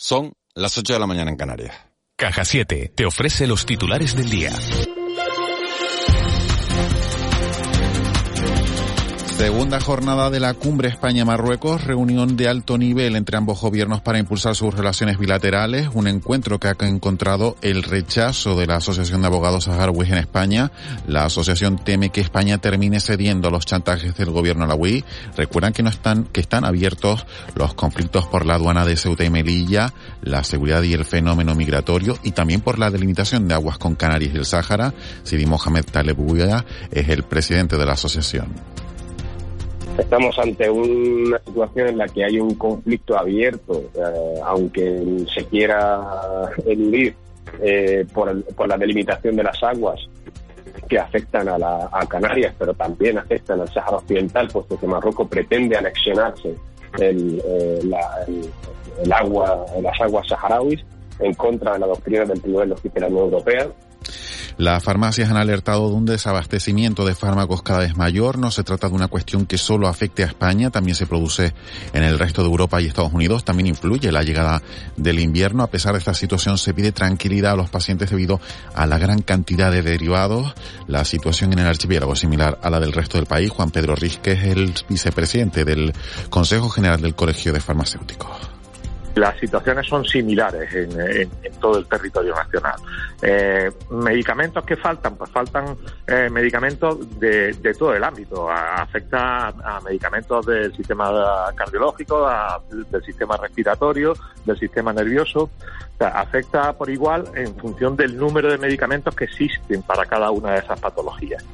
Son las 8 de la mañana en Canarias. Caja 7 te ofrece los titulares del día. Segunda jornada de la Cumbre España-Marruecos, reunión de alto nivel entre ambos gobiernos para impulsar sus relaciones bilaterales, un encuentro que ha encontrado el rechazo de la Asociación de Abogados Saharauis en España. La asociación teme que España termine cediendo a los chantajes del gobierno alawi. Recuerdan que no están, que están abiertos los conflictos por la aduana de Ceuta y Melilla, la seguridad y el fenómeno migratorio y también por la delimitación de aguas con Canarias y el Sáhara. Sidi Mohamed Taleb es el presidente de la asociación. Estamos ante una situación en la que hay un conflicto abierto, eh, aunque se quiera eludir eh, por, por, la delimitación de las aguas que afectan a, la, Canarias, pero también afectan al Sáhara Occidental, puesto que Marruecos pretende anexionarse el, eh, el, agua, las aguas saharauis en contra de la doctrina del Tribunal de Justicia de la Unión Europea las farmacias han alertado de un desabastecimiento de fármacos cada vez mayor. No se trata de una cuestión que solo afecte a España, también se produce en el resto de Europa y Estados Unidos. También influye la llegada del invierno. A pesar de esta situación, se pide tranquilidad a los pacientes debido a la gran cantidad de derivados. La situación en el archipiélago es similar a la del resto del país. Juan Pedro Rizque es el vicepresidente del Consejo General del Colegio de Farmacéuticos. Las situaciones son similares en, todo el territorio nacional. Eh, ¿Medicamentos que faltan? Pues faltan eh, medicamentos de, todo el ámbito. afecta a medicamentos del sistema cardiológico, del sistema respiratorio, del sistema nervioso afecta por igual en función del número de medicamentos que existen para cada una de esas patologías.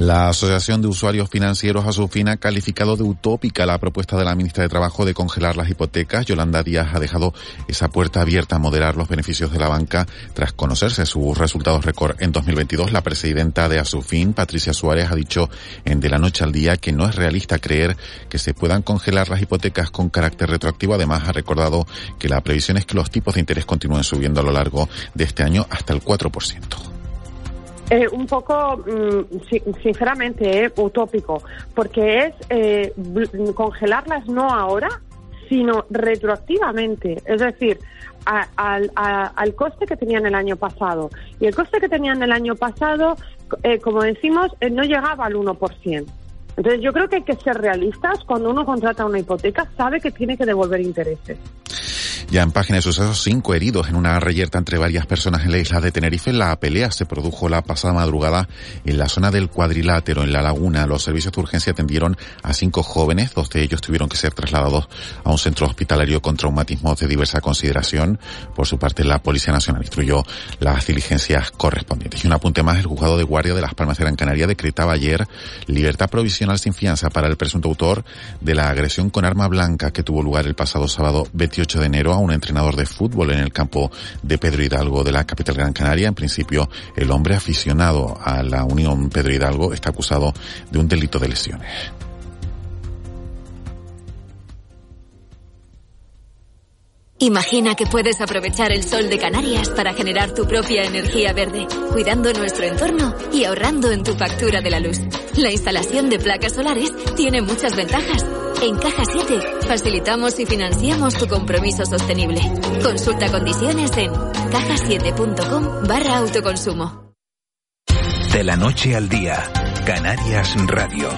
La Asociación de Usuarios Financieros Asufin ha calificado de utópica la propuesta de la ministra de Trabajo de congelar las hipotecas. Yolanda Díaz ha dejado esa puerta abierta a moderar los beneficios de la banca tras conocerse sus resultados récord en 2022. La presidenta de Asufin, Patricia Suárez, ha dicho en De la Noche al Día que no es realista creer que se puedan congelar las hipotecas con carácter retroactivo. Además, ha recordado que la previsión es que los tipos de interés continúen subiendo a lo largo de este año hasta el 4%. Eh, un poco, mm, sinceramente, eh, utópico, porque es eh, congelarlas no ahora, sino retroactivamente. Es decir, al coste que tenían el año pasado. Y el coste que tenían el año pasado, eh, como decimos, no llegaba al 1%. Entonces yo creo que hay que ser realistas. Cuando uno contrata una hipoteca, sabe que tiene que devolver intereses. Ya en página de sucesos, cinco heridos en una reyerta entre varias personas en la isla de Tenerife. La pelea se produjo la pasada madrugada en la zona del cuadrilátero, en la laguna. Los servicios de urgencia atendieron a cinco jóvenes. Dos de ellos tuvieron que ser trasladados a un centro hospitalario con traumatismos de diversa consideración. Por su parte, la Policía Nacional instruyó las diligencias correspondientes. Y un apunte más, el juzgado de guardia de Las Palmas de Gran Canaria decretaba ayer libertad provisional sin fianza para el presunto autor de la agresión con arma blanca que tuvo lugar el pasado sábado 28 de enero un entrenador de fútbol en el campo de Pedro Hidalgo de la capital Gran Canaria. En principio, el hombre aficionado a la Unión Pedro Hidalgo está acusado de un delito de lesiones. Imagina que puedes aprovechar el sol de Canarias para generar tu propia energía verde, cuidando nuestro entorno y ahorrando en tu factura de la luz. La instalación de placas solares tiene muchas ventajas. En Caja 7 facilitamos y financiamos tu compromiso sostenible. Consulta condiciones en cajasiete.com barra autoconsumo. De la noche al día, Canarias Radio.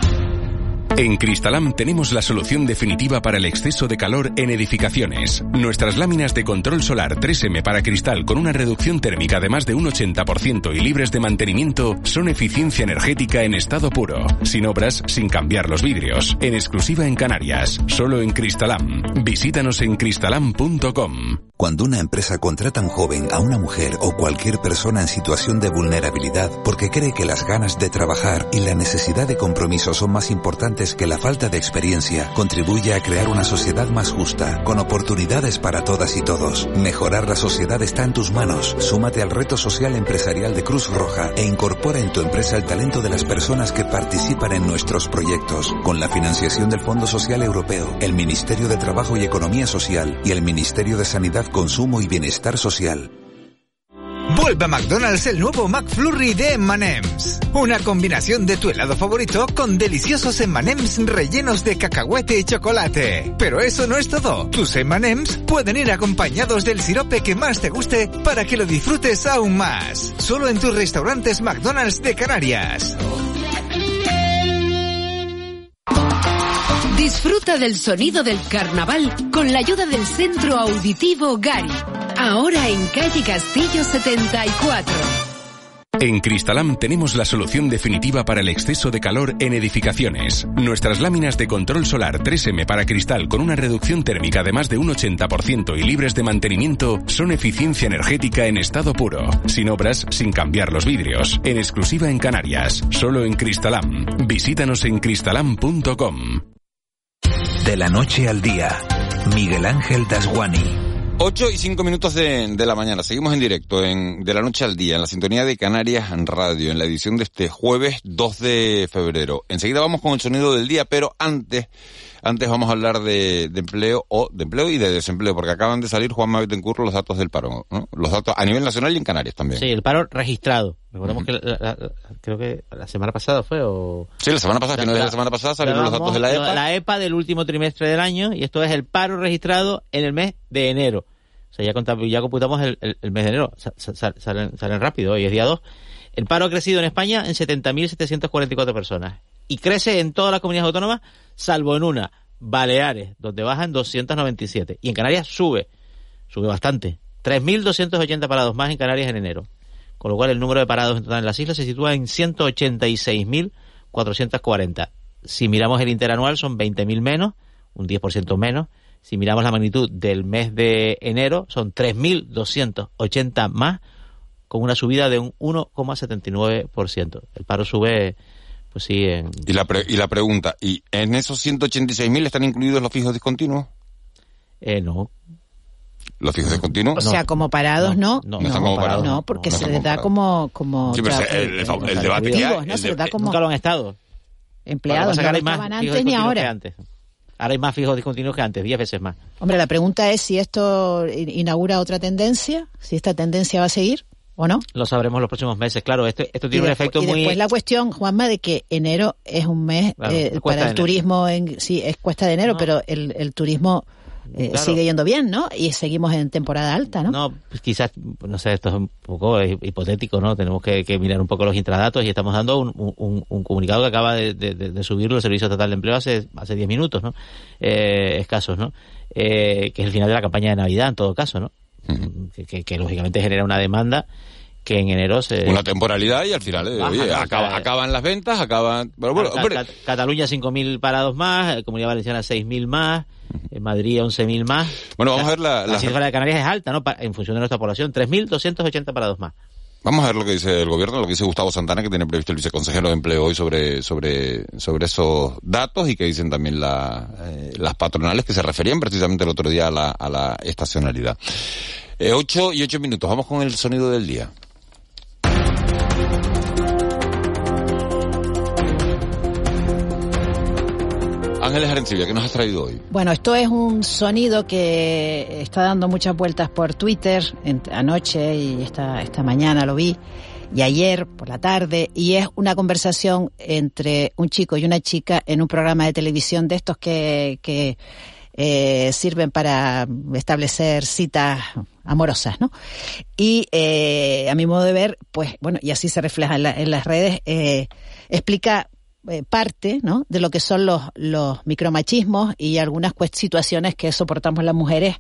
En Cristalam tenemos la solución definitiva para el exceso de calor en edificaciones. Nuestras láminas de control solar 3M para cristal con una reducción térmica de más de un 80% y libres de mantenimiento son eficiencia energética en estado puro, sin obras, sin cambiar los vidrios, en exclusiva en Canarias, solo en Cristalam. Visítanos en cristalam.com. Cuando una empresa contrata a un joven, a una mujer o cualquier persona en situación de vulnerabilidad porque cree que las ganas de trabajar y la necesidad de compromiso son más importantes que la falta de experiencia contribuye a crear una sociedad más justa, con oportunidades para todas y todos. Mejorar la sociedad está en tus manos. Súmate al reto social empresarial de Cruz Roja e incorpora en tu empresa el talento de las personas que participan en nuestros proyectos, con la financiación del Fondo Social Europeo, el Ministerio de Trabajo y Economía Social y el Ministerio de Sanidad, Consumo y Bienestar Social. Vuelve a McDonald's el nuevo McFlurry de M&M's. Una combinación de tu helado favorito con deliciosos M&M's rellenos de cacahuete y chocolate. Pero eso no es todo. Tus M&M's pueden ir acompañados del sirope que más te guste para que lo disfrutes aún más. Solo en tus restaurantes McDonald's de Canarias. Disfruta del sonido del carnaval con la ayuda del Centro Auditivo Gari. Ahora en calle Castillo 74. En Cristalam tenemos la solución definitiva para el exceso de calor en edificaciones. Nuestras láminas de control solar 3M para cristal con una reducción térmica de más de un 80% y libres de mantenimiento son eficiencia energética en estado puro, sin obras, sin cambiar los vidrios, en exclusiva en Canarias, solo en Cristalam. Visítanos en cristalam.com. De la noche al día, Miguel Ángel Dasguani. 8 y 5 minutos de, de, la mañana. Seguimos en directo en De la Noche al Día, en la sintonía de Canarias Radio, en la edición de este jueves 2 de febrero. Enseguida vamos con el sonido del día, pero antes, antes vamos a hablar de, de empleo o de empleo y de desempleo, porque acaban de salir Juan Mabetencur los datos del paro, ¿no? Los datos a nivel nacional y en Canarias también. Sí, el paro registrado. Recordemos uh -huh. que la, la, creo que la semana pasada fue o... Sí, la semana pasada, la, la, la semana pasada salieron los datos de la EPA. La EPA del último trimestre del año y esto es el paro registrado en el mes de enero. O sea, ya, contamos, ya computamos el, el, el, mes de enero. Salen, salen rápido, hoy es día 2. El paro ha crecido en España en 70.744 personas. Y crece en todas las comunidades autónomas, salvo en una, Baleares, donde baja en 297. Y en Canarias sube, sube bastante. 3.280 parados más en Canarias en enero. Con lo cual el número de parados en total en las islas se sitúa en 186.440. Si miramos el interanual son 20.000 menos, un 10% menos. Si miramos la magnitud del mes de enero, son 3.280 más, con una subida de un 1,79%. El paro sube, pues sí. En... Y, la y la pregunta, ¿y en esos 186.000 están incluidos los fijos discontinuos? Eh, no. ¿Los fijos discontinuos? O sea, como parados, ¿no? No, no, no, como parados. no porque se les da como... como sí, pero el, el, el, el, debate que hay... ¿no? Se les da como... Nunca lo han estado. Empleados, no estaban antes ni ahora. Antes. Ahora hay más fijos discontinuos que antes, 10 veces más. Hombre, la pregunta es si esto inaugura otra tendencia, si esta tendencia va a seguir o no. Lo sabremos los próximos meses, claro. Esto, esto tiene y un efecto y muy. después la cuestión, Juanma, de que enero es un mes Claro, eh, para el turismo, en, sí, es cuesta de enero, No. pero el, el turismo eh, Claro. sigue yendo bien, ¿no? Y seguimos en temporada alta, ¿no? No, pues quizás, no sé, esto es un poco eh, hipotético, ¿no? Tenemos que, que mirar un poco los intradatos y estamos dando un, un, un comunicado que acaba de, de, de subirlo el Servicio Estatal de Empleo hace, hace 10 minutos, ¿no? Eh, escasos, ¿no? Eh, que es el final de la campaña de Navidad, en todo caso, ¿no? Que, que, que lógicamente genera una demanda que en enero se... Una temporalidad y al final, eh, Baja, oye, ¿no? acaba- sea, acaban las ventas, acaban... Pero bueno, Ca- hombre, Ca- Cataluña 5.000 parados más, eh, Comunidad Valenciana 6.000 más, eh, Madrid 11.000 más. Bueno, vamos a ver la- La la- cifra de Canarias es alta, ¿no? Pa- en función de nuestra población, 3.280 parados más. Vamos a ver lo que dice el gobierno, lo que dice Gustavo Santana, que tiene previsto el viceconsejero de empleo hoy sobre, sobre, sobre esos datos y que dicen también la, eh, las patronales que se referían precisamente el otro día a la, a la estacionalidad. Eh, ocho y ocho minutos, vamos con el sonido del día. Ángeles ¿qué nos has traído hoy? Bueno, esto es un sonido que está dando muchas vueltas por Twitter anoche y esta, esta mañana lo vi y ayer por la tarde y es una conversación entre un chico y una chica en un programa de televisión de estos que, que eh, sirven para establecer citas amorosas, ¿no? Y eh, a mi modo de ver, pues bueno, y así se refleja en las redes, eh, explica eh, parte ¿no? de lo que son los, los micromachismos y algunas situaciones que soportamos las mujeres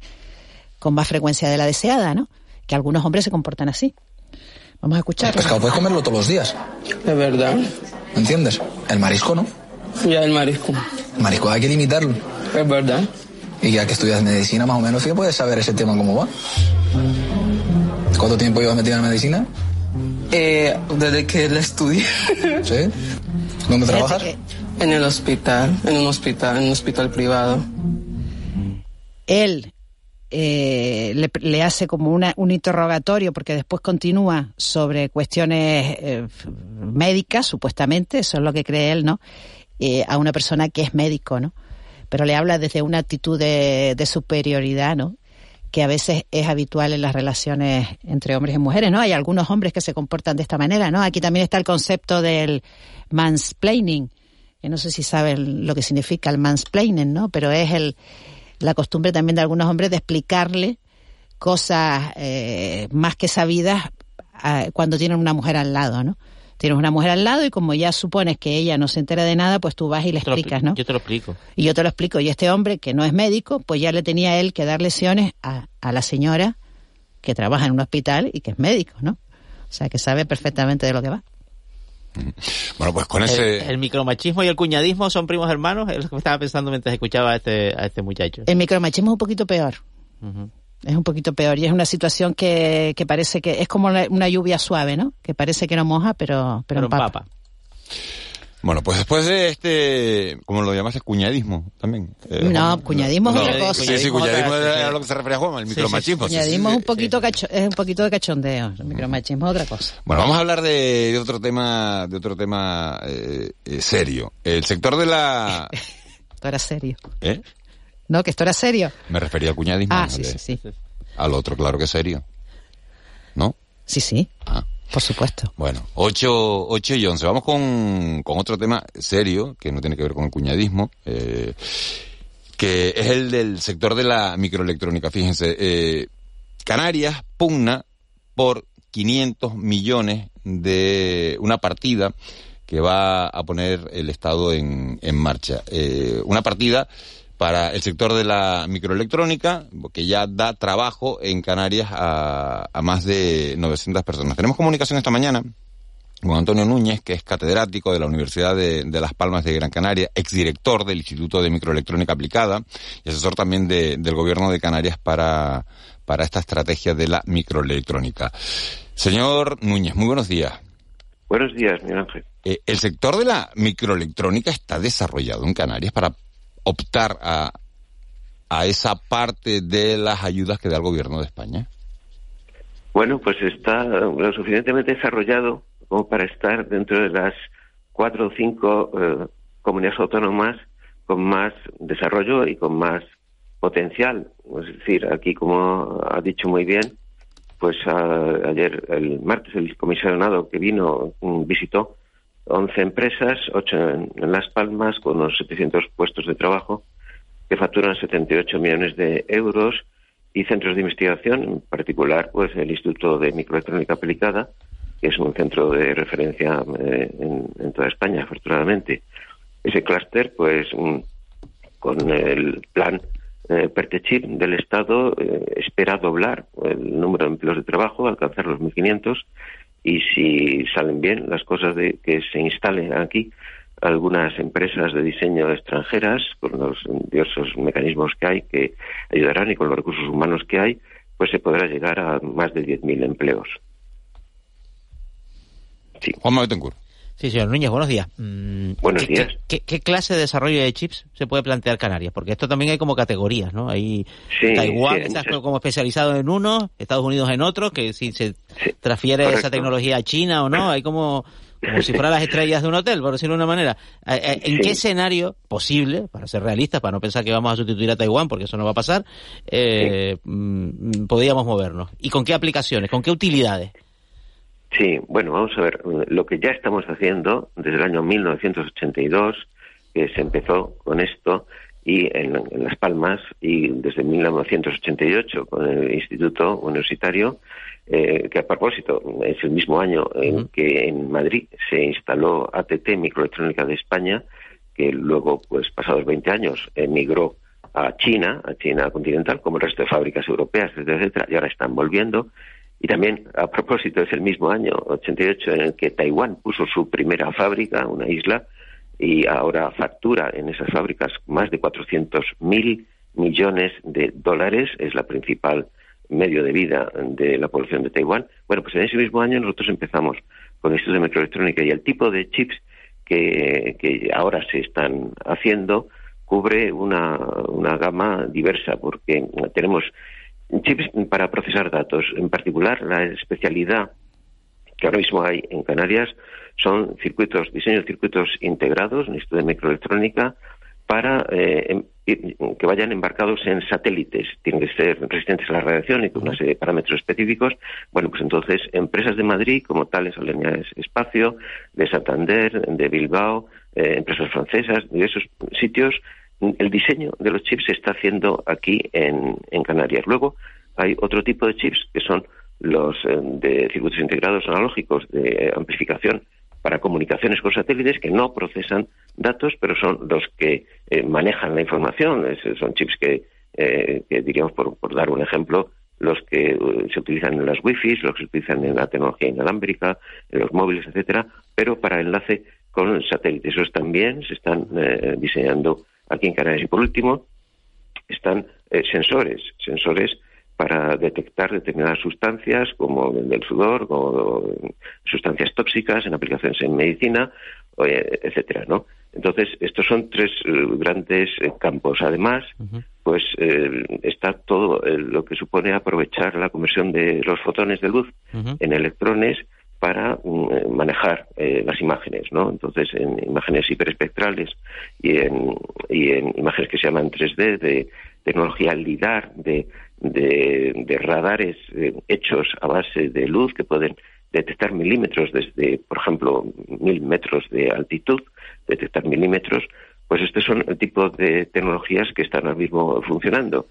con más frecuencia de la deseada, ¿no? Que algunos hombres se comportan así. Vamos a escuchar. El pescado puedes comerlo todos los días. Es verdad. ¿Entiendes? El marisco no. Ya el marisco. El marisco hay que limitarlo. Es verdad. Y ya que estudias medicina, más o menos, sí puedes saber ese tema cómo va. ¿Cuánto tiempo llevas metido en medicina? Eh, desde que la estudié. ¿Sí? ¿Dónde trabajas? En el hospital, en un hospital, en un hospital privado. Él eh, le, le hace como una, un interrogatorio porque después continúa sobre cuestiones eh, médicas, supuestamente, eso es lo que cree él, ¿no? Eh, a una persona que es médico, ¿no? Pero le habla desde una actitud de, de superioridad, ¿no? Que a veces es habitual en las relaciones entre hombres y mujeres, ¿no? Hay algunos hombres que se comportan de esta manera, ¿no? Aquí también está el concepto del mansplaining, que no sé si saben lo que significa el mansplaining, ¿no? Pero es el, la costumbre también de algunos hombres de explicarle cosas eh, más que sabidas cuando tienen una mujer al lado, ¿no? Tienes una mujer al lado y como ya supones que ella no se entera de nada, pues tú vas y le explicas, ¿no? Yo te lo explico. Y yo te lo explico. Y este hombre, que no es médico, pues ya le tenía él que dar lesiones a, a la señora que trabaja en un hospital y que es médico, ¿no? O sea, que sabe perfectamente de lo que va. Bueno, pues con ese... el micromachismo y el cuñadismo son primos hermanos, es lo que me estaba pensando mientras escuchaba a este, a este muchacho. El micromachismo es un poquito peor. Ujú. Es un poquito peor y es una situación que, que parece que es como una, una lluvia suave, ¿no? Que parece que no moja, pero, pero, Pero empapa. empapa. Bueno, pues después de este, ¿cómo lo llamaste? Cuñadismo también. Eh, No, Juan- cuñadismo es otra cosa. Sí, sí, cuñadismo otra- era a lo que se refería Juan, el Sí, micromachismo. sí, sí, Cuñadismo sí. es un poquito cacho- es un poquito de cachondeo. El micromachismo es otra cosa. Bueno, vamos a hablar de, de otro tema, de otro tema eh, eh, serio. El sector de la, Esto era serio. ¿eh? No, que esto era serio. Me refería al cuñadismo. Ah, sí, sí, sí. Al otro, claro que serio. ¿No? Sí, sí. Ah. Por supuesto. Bueno, 8, 8 y 11. Vamos con, con otro tema serio, que no tiene que ver con el cuñadismo, eh, que es el del sector de la microelectrónica. Fíjense, eh, Canarias pugna por 500 millones de una partida que va a poner el Estado en, en marcha. Eh, una partida para el sector de la microelectrónica, que ya da trabajo en Canarias a, a más de 900 personas. Tenemos comunicación esta mañana con Antonio Núñez, que es catedrático de la Universidad de, de Las Palmas de Gran Canaria, exdirector del Instituto de Microelectrónica Aplicada y asesor también de- del Gobierno de Canarias para, para esta estrategia de la microelectrónica. Señor Núñez, muy buenos días. Buenos días, Miguel Ángel. Eh, ¿El sector de la microelectrónica está desarrollado en Canarias para optar a, a esa parte de las ayudas que da el Gobierno de España? Bueno, pues está lo suficientemente desarrollado como para estar dentro de las cuatro o cinco eh, comunidades autónomas con más desarrollo y con más potencial. Es decir, aquí, como ha dicho muy bien, pues a- ayer, el martes, el comisionado que vino mm, visitó 11 empresas, 8 en, Las Palmas, con unos 700 puestos de trabajo, que facturan 78 millones de euros y centros de investigación, en particular pues el Instituto de Microelectrónica Aplicada, que es un centro de referencia eh, en, en toda España, afortunadamente. Ese clúster, pues mm, con el plan eh, Pertechip del Estado, eh, espera doblar el número de empleos de trabajo, alcanzar los 1.500 y si salen bien las cosas de que se instalen aquí algunas empresas de diseño extranjeras con los diversos mecanismos que hay que ayudarán y con los recursos humanos que hay, pues se podrá llegar a más de 10.000 empleos. Juan Betancourt. Sí, señor Núñez, buenos días. Mm, Buenos ¿qué- días. ¿qué, clase de desarrollo de chips se puede plantear Canarias? Porque esto también hay como categorías, ¿no? Hay Sí, Taiwán, sí, muchas- como especializado en uno, Estados Unidos en otro, que si se transfiere correcto. esa tecnología a China o no, hay como, como si fueran las estrellas de un hotel, por decirlo de una manera. Eh, eh, ¿En qué escenario posible, para ser realistas, para no pensar que vamos a sustituir a Taiwán, porque eso no va a pasar, eh, mm, podríamos movernos? ¿Y con qué aplicaciones, con qué utilidades? Sí, bueno, vamos a ver, lo que ya estamos haciendo desde el año 1982, que se empezó con esto, y en, en Las Palmas, y desde 1988 con el Instituto Universitario, eh, que a propósito es el mismo año en que en Madrid se instaló ATT Microelectrónica de España, que luego, pues pasados 20 años, emigró a China, a China continental, como el resto de fábricas europeas, etcétera, etcétera, y ahora están volviendo. Y también, a propósito, es el mismo año, 88, en el que Taiwán puso su primera fábrica, una isla, y ahora factura en esas fábricas más de 400 mil millones de dólares. Es la principal medio de vida de la población de Taiwán. Bueno, pues en ese mismo año nosotros empezamos con estudios de microelectrónica y el tipo de chips que, que ahora se están haciendo cubre una, una gama diversa porque tenemos chips para procesar datos. En particular, la especialidad que ahora mismo hay en Canarias son circuitos, diseño de circuitos integrados en esto de microelectrónica para eh, em- que vayan embarcados en satélites. Tienen que ser resistentes a la radiación y con una serie de parámetros específicos. Bueno, pues entonces empresas de Madrid como tales, Alenia Espacio, de Santander, de Bilbao, eh, empresas francesas, de esos sitios, el diseño de los chips se está haciendo aquí en, Canarias. Luego hay otro tipo de chips que son los eh, de circuitos integrados analógicos de amplificación para comunicaciones con satélites que no procesan datos, pero son los que eh, manejan la información. Es- son chips que, eh, que diríamos, por, dar un ejemplo, los que eh, se utilizan en las wifi, los que se utilizan en la tecnología inalámbrica, en los móviles, etcétera, pero para enlace con satélites. Esos también se están diseñando aquí en Canarias. Y por último, están eh, sensores, sensores para detectar determinadas sustancias como el del sudor, como sustancias tóxicas en aplicaciones en medicina, eh, etcétera, ¿no? Entonces, estos son tres eh, grandes eh, campos. Además, pues eh, está todo lo que supone aprovechar la conversión de los fotones de luz en electrones para mm, eh, manejar eh, las imágenes, ¿no? Entonces, en imágenes hiperespectrales y en, y en imágenes que se llaman 3D, de tecnología LIDAR, de, de, radares eh, hechos a base de luz que pueden detectar milímetros desde, por ejemplo, mil metros de altitud, detectar milímetros, pues estos son el tipo de tecnologías que están ahora mismo funcionando.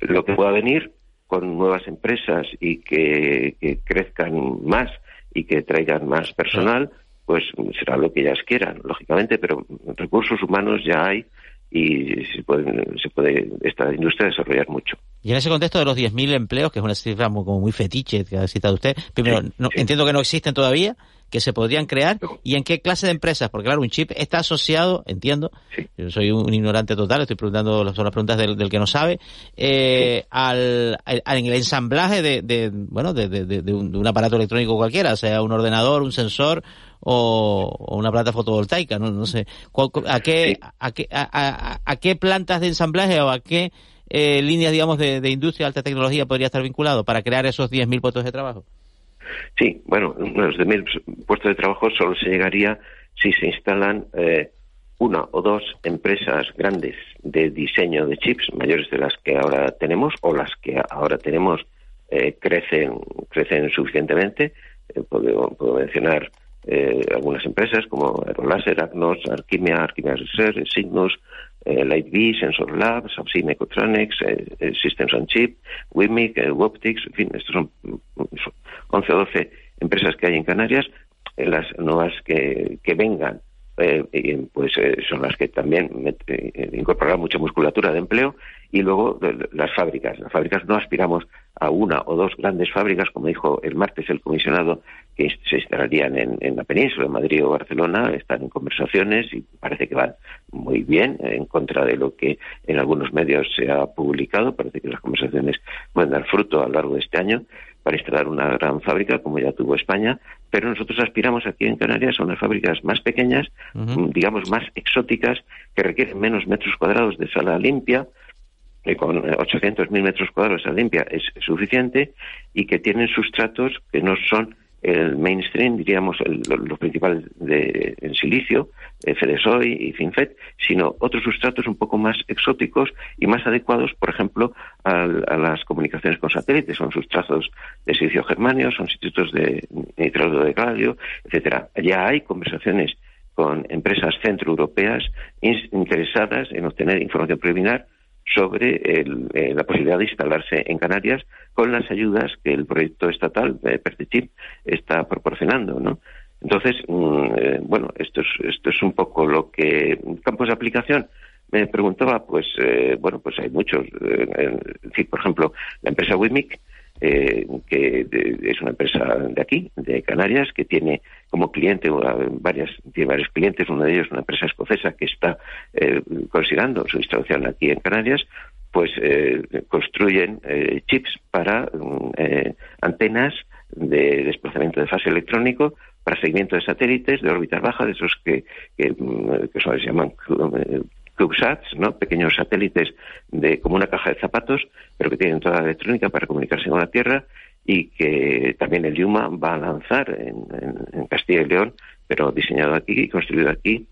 Lo que pueda venir con nuevas empresas y que crezcan más y que traigan más personal, pues será lo que ellas quieran, lógicamente, pero recursos humanos ya hay y se, puede esta industria desarrollar mucho. Y en ese contexto de los 10.000 empleos, que es una cifra muy, como muy fetiche que ha citado usted, primero, no, entiendo que no existen todavía, que se podrían crear, y en qué clase de empresas, porque claro, un chip está asociado, entiendo, yo soy un ignorante total, estoy preguntando son las preguntas del, del que no sabe, eh, al, al, al ensamblaje de, de bueno, de, de, de, un, de un aparato electrónico cualquiera, sea un ordenador, un sensor, o, o, una planta fotovoltaica, no, no sé. ¿A qué, a, qué, a, a, a, qué plantas de ensamblaje o a qué eh, líneas, digamos, de, de, industria de alta tecnología podría estar vinculado para crear esos 10.000 puestos de trabajo? Sí, bueno, los 10.000 puestos de trabajo solo se llegaría si se instalan eh, una o dos empresas grandes de diseño de chips, mayores de las que ahora tenemos o las que ahora tenemos eh, crecen, crecen suficientemente. puedo, puedo mencionar eh, algunas empresas como Aerolaser, Agnos, Arquimia, Arquimia Research, Cygnus, eh, Lightbee, Sensor Labs, Sapsim Ecotronics, eh, Systems on Chip, Wimic, eh, Woptics, en fin, estos son 11 o 12 empresas que hay en Canarias, las nuevas que, que vengan eh, pues eh, son las que también eh, incorporarán mucha musculatura de empleo y luego las fábricas. Las fábricas no aspiramos a una o dos grandes fábricas, como dijo el martes el comisionado, que se instalarían en, en la península, en Madrid o Barcelona, están en conversaciones y parece que van muy bien, en contra de lo que en algunos medios se ha publicado. Parece que las conversaciones pueden dar fruto a lo largo de este año para instalar una gran fábrica como ya tuvo España, pero nosotros aspiramos aquí en Canarias a unas fábricas más pequeñas, uh -huh. digamos más exóticas, que requieren menos metros cuadrados de sala limpia, que con 800.000 metros cuadrados de sala limpia es suficiente, y que tienen sustratos que no son el mainstream, diríamos, el, los principales de en silicio, FDSOI y FinFET, sino otros sustratos un poco más exóticos y más adecuados, por ejemplo, a, a las comunicaciones con satélites. Son sustratos de silicio germanio, son sustratos de nitrato de radio, etcétera. Ya hay conversaciones con empresas centroeuropeas interesadas en obtener información preliminar sobre el, eh, la posibilidad de instalarse en Canarias con las ayudas que el proyecto estatal de Pertechip está proporcionando, ¿no? Entonces, mm, eh, bueno, esto es, esto es un poco lo que campos de aplicación. Me preguntaba, pues, eh, bueno, pues hay muchos. Eh, por ejemplo, la empresa Wimic, eh, que de, es una empresa de aquí, de Canarias, que tiene como cliente varias, tiene varios clientes, uno de ellos una empresa escocesa que está eh, considerando su instalación aquí en Canarias, pues eh, construyen eh, chips para eh, antenas de desplazamiento de fase electrónico para seguimiento de satélites de órbitas bajas, de esos que, que, que son, se llaman CubeSats, ¿no? pequeños satélites de como una caja de zapatos, pero que tienen toda la electrónica para comunicarse con la Tierra y que también el Yuma va a lanzar en, en, en Castilla y León, pero diseñado aquí y construido aquí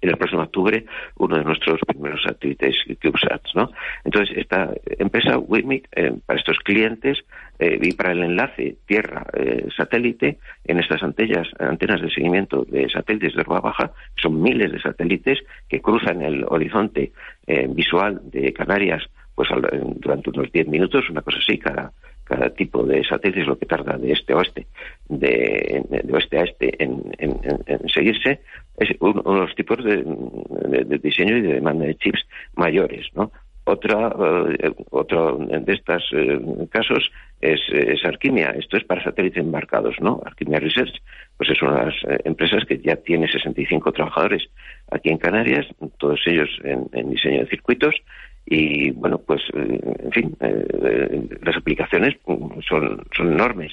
en el próximo octubre uno de nuestros primeros satélites CubeSats, ¿no? Entonces, esta empresa, WIMIC, eh, para estos clientes eh, y para el enlace tierra-satélite, eh, en estas antenas, antenas de seguimiento de satélites de orba baja, son miles de satélites que cruzan el horizonte visual de Canarias pues durante unos 10 minutos, una cosa así, cada, cada tipo de satélite es lo que tarda de este a oeste, de, oeste a este en, seguirse, es uno, de los tipos de, diseño y de demanda de chips mayores, ¿no? Otra, eh, otro de estos eh, casos es, es, Arquimia. Esto es para satélites embarcados, ¿no? Arquimia Research, pues es una de las eh, empresas que ya tiene 65 trabajadores aquí en Canarias, todos ellos en diseño de circuitos y bueno, pues en fin, las aplicaciones son, son enormes.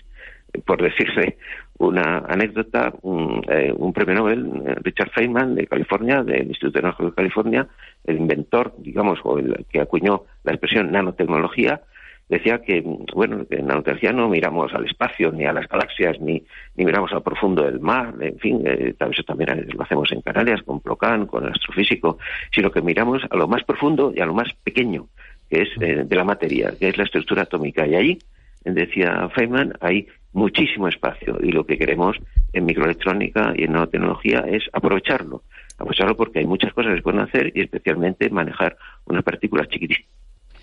Por decirse una anécdota, un, eh, premio Nobel, eh, Richard Feynman, de California, del Instituto Tecnológico de California, el inventor, digamos, o el que acuñó la expresión nanotecnología, decía que, bueno, en nanotecnología no miramos al espacio, ni a las galaxias, ni, ni miramos al profundo del mar, en fin, eh, eso también lo hacemos en Canarias, con Plocan, con el astrofísico, sino que miramos a lo más profundo y a lo más pequeño, que es de la materia, que es la estructura atómica. Y ahí, decía Feynman, hay muchísimo espacio y lo que queremos en microelectrónica y en nanotecnología es aprovecharlo. Aprovecharlo porque hay muchas cosas que se pueden hacer y especialmente manejar unas partículas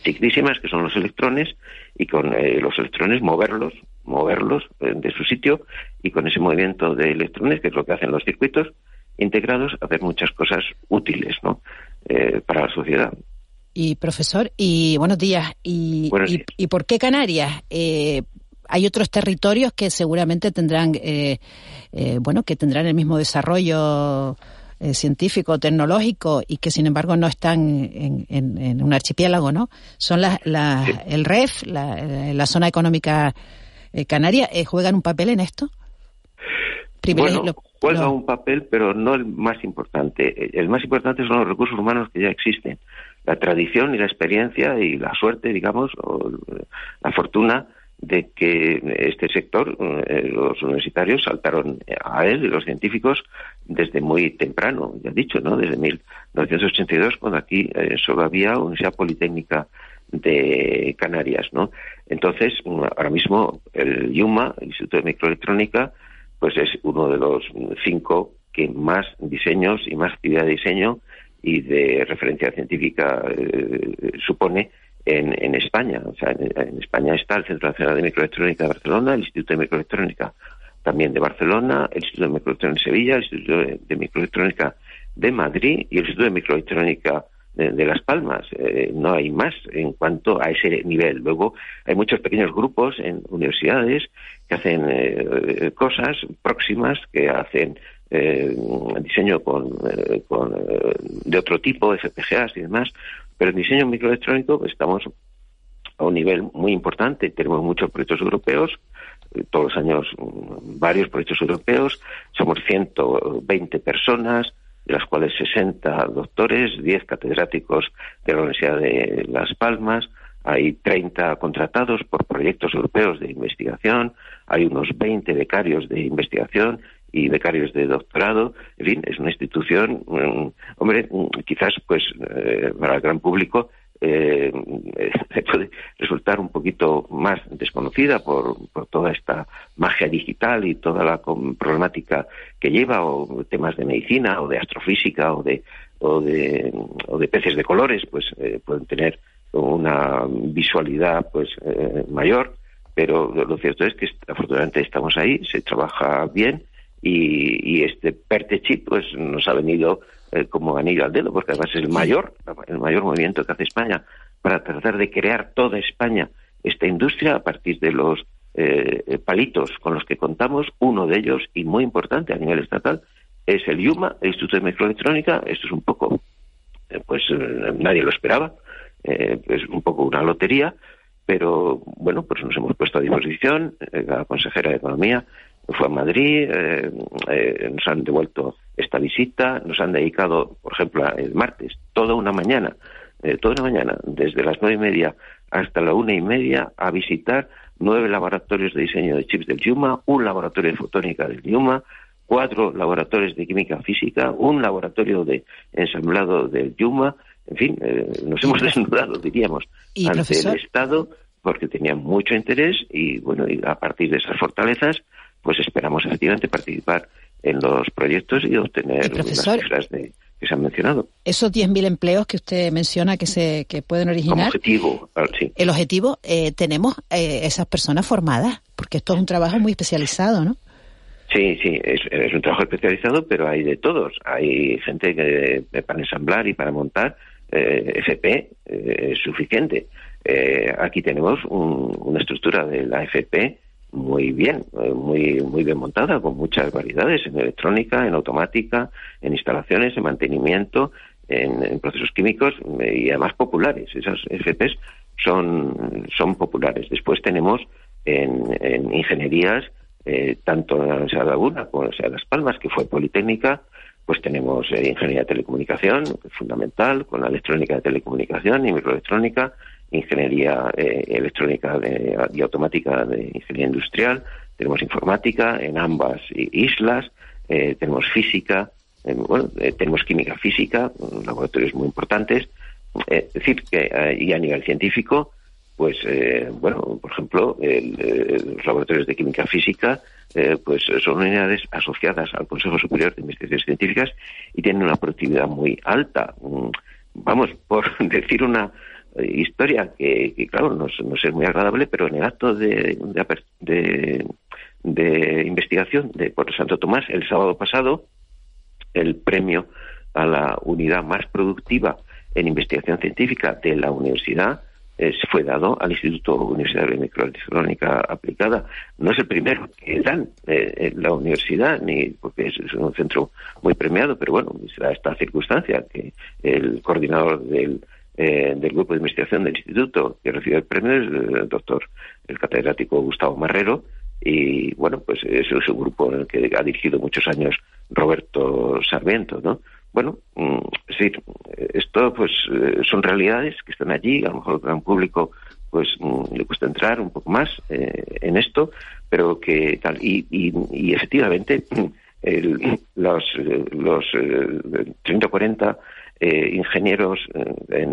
chiquitísimas que son los electrones y con eh, los electrones moverlos, moverlos eh, de su sitio y con ese movimiento de electrones, que es lo que hacen los circuitos integrados, hacer muchas cosas útiles ¿no? Eh, para la sociedad. Y profesor, y buenos días. ¿Y, y, por qué Canarias? hay otros territorios que seguramente tendrán, eh, eh, bueno, que tendrán el mismo desarrollo eh, científico, tecnológico y que sin embargo no están en, un archipiélago, ¿no? Son las, el REF, la, zona económica canaria, ¿juegan un papel en esto? bueno, juega un papel, pero no el más importante. El más importante son los recursos humanos que ya existen. La tradición y la experiencia y la suerte, digamos, o la fortuna de que este sector, eh, los universitarios saltaron a él, los científicos, desde muy temprano, ya he dicho, ¿no? Desde 1982, cuando aquí eh, solo había Universidad Politécnica de Canarias, ¿no? Entonces, ahora mismo el IUMA, el Instituto de Microelectrónica, pues es uno de los cinco que más diseños y más actividad de diseño y de referencia científica eh, supone en, España. O sea, en, España está el Centro Nacional de Microelectrónica de Barcelona, el Instituto de Microelectrónica también de Barcelona, el Instituto de Microelectrónica de Sevilla, el Instituto de Microelectrónica de Madrid y el Instituto de Microelectrónica de, Las Palmas. Eh, no hay más en cuanto a ese nivel. Luego hay muchos pequeños grupos en universidades que hacen eh, cosas próximas, que hacen eh, diseño con, con de otro tipo, FPGAs y demás, pero en diseño microelectrónico estamos a un nivel muy importante. Tenemos muchos proyectos europeos, eh, todos los años mm, varios proyectos europeos. Somos 120 personas, de las cuales 60 doctores, 10 catedráticos de la Universidad de Las Palmas. Hay 30 contratados por proyectos europeos de investigación, hay unos 20 becarios de investigación y becarios de doctorado. En fin, es una institución, mm, hombre, mm, quizás pues eh, para el gran público eh, puede resultar un poquito más desconocida por, toda esta magia digital y toda la problemática que lleva, o temas de medicina, o de astrofísica, o de, o de, o de peces de colores, pues eh, pueden tener una visualidad pues eh, mayor, pero lo cierto es que afortunadamente estamos ahí, se trabaja bien y, este PERTE-CHIP pues nos ha venido eh, como anillo al dedo, porque además es el mayor, el mayor movimiento que hace España para tratar de crear toda España esta industria a partir de los eh, palitos con los que contamos. Uno de ellos, y muy importante a nivel estatal, es el IUMA, el Instituto de Microelectrónica. Esto es un poco, eh, pues nadie lo esperaba, es un poco una lotería, pero bueno, pues nos hemos puesto a disposición, la consejera de Economía fue a Madrid, eh, eh, nos han devuelto esta visita, nos han dedicado, por ejemplo, el martes, toda una mañana, eh, toda una mañana, desde las nueve y media hasta la una y media, a visitar nueve laboratorios de diseño de chips del Yuma, un laboratorio de fotónica del Yuma, cuatro laboratorios de química física, un laboratorio de ensamblado del Yuma, en fin, eh, nos hemos desnudado, diríamos, ante el Estado porque tenían mucho interés y bueno, y a partir de esas fortalezas, pues esperamos efectivamente participar en los proyectos y obtener las cifras de, que se han mencionado. Esos 10.000 empleos que usted menciona que se que pueden originar. Como objetivo, sí. El objetivo, eh, tenemos eh, esas personas formadas, porque esto es un trabajo muy especializado, ¿no? Sí, sí, es, es, un trabajo especializado, pero hay de todos. Hay gente que para ensamblar y para montar eh, FP es suficiente. aquí tenemos una estructura de la FP muy bien, eh, muy, muy bien montada, con muchas variedades en electrónica, en automática, en instalaciones, en mantenimiento, en, procesos químicos eh, y además populares. Esas FPs son, son populares. Después tenemos en, ingenierías, eh, tanto en la Laguna como en Las Palmas, que fue Politécnica, pues tenemos ingeniería de telecomunicación, fundamental, con la electrónica de telecomunicación y microelectrónica, ingeniería eh, electrónica y automática de ingeniería industrial, tenemos informática en ambas islas, eh, tenemos física, eh, bueno, tenemos química física, laboratorios muy importantes. es decir, que y a nivel científico, pues, bueno, por ejemplo, los laboratorios de química física, pues son unidades asociadas al Consejo Superior de Investigaciones Científicas y tienen una productividad muy alta. Mm, vamos, por decir una, historia que, claro, no, es muy agradable, pero en el acto de, de, investigación de por Santo Tomás el sábado pasado, el premio a la unidad más productiva en investigación científica de la universidad eh, fue dado al Instituto Universitario de Microelectrónica Aplicada. No es el primero que dan eh, la universidad, ni porque es, es, un centro muy premiado, pero bueno, se da esta circunstancia que el coordinador del eh, del grupo de investigación del instituto que recibe el premio es el doctor, el catedrático Gustavo Marrero, y bueno, pues es un grupo en el que ha dirigido muchos años Roberto Sarmiento, ¿no? Bueno, mm, sí, esto pues eh, son realidades que están allí, a lo mejor al gran público pues mm, le cuesta entrar un poco más eh, en esto, pero que tal, y, y, efectivamente el, los, los 30 o 40 eh, ingenieros eh,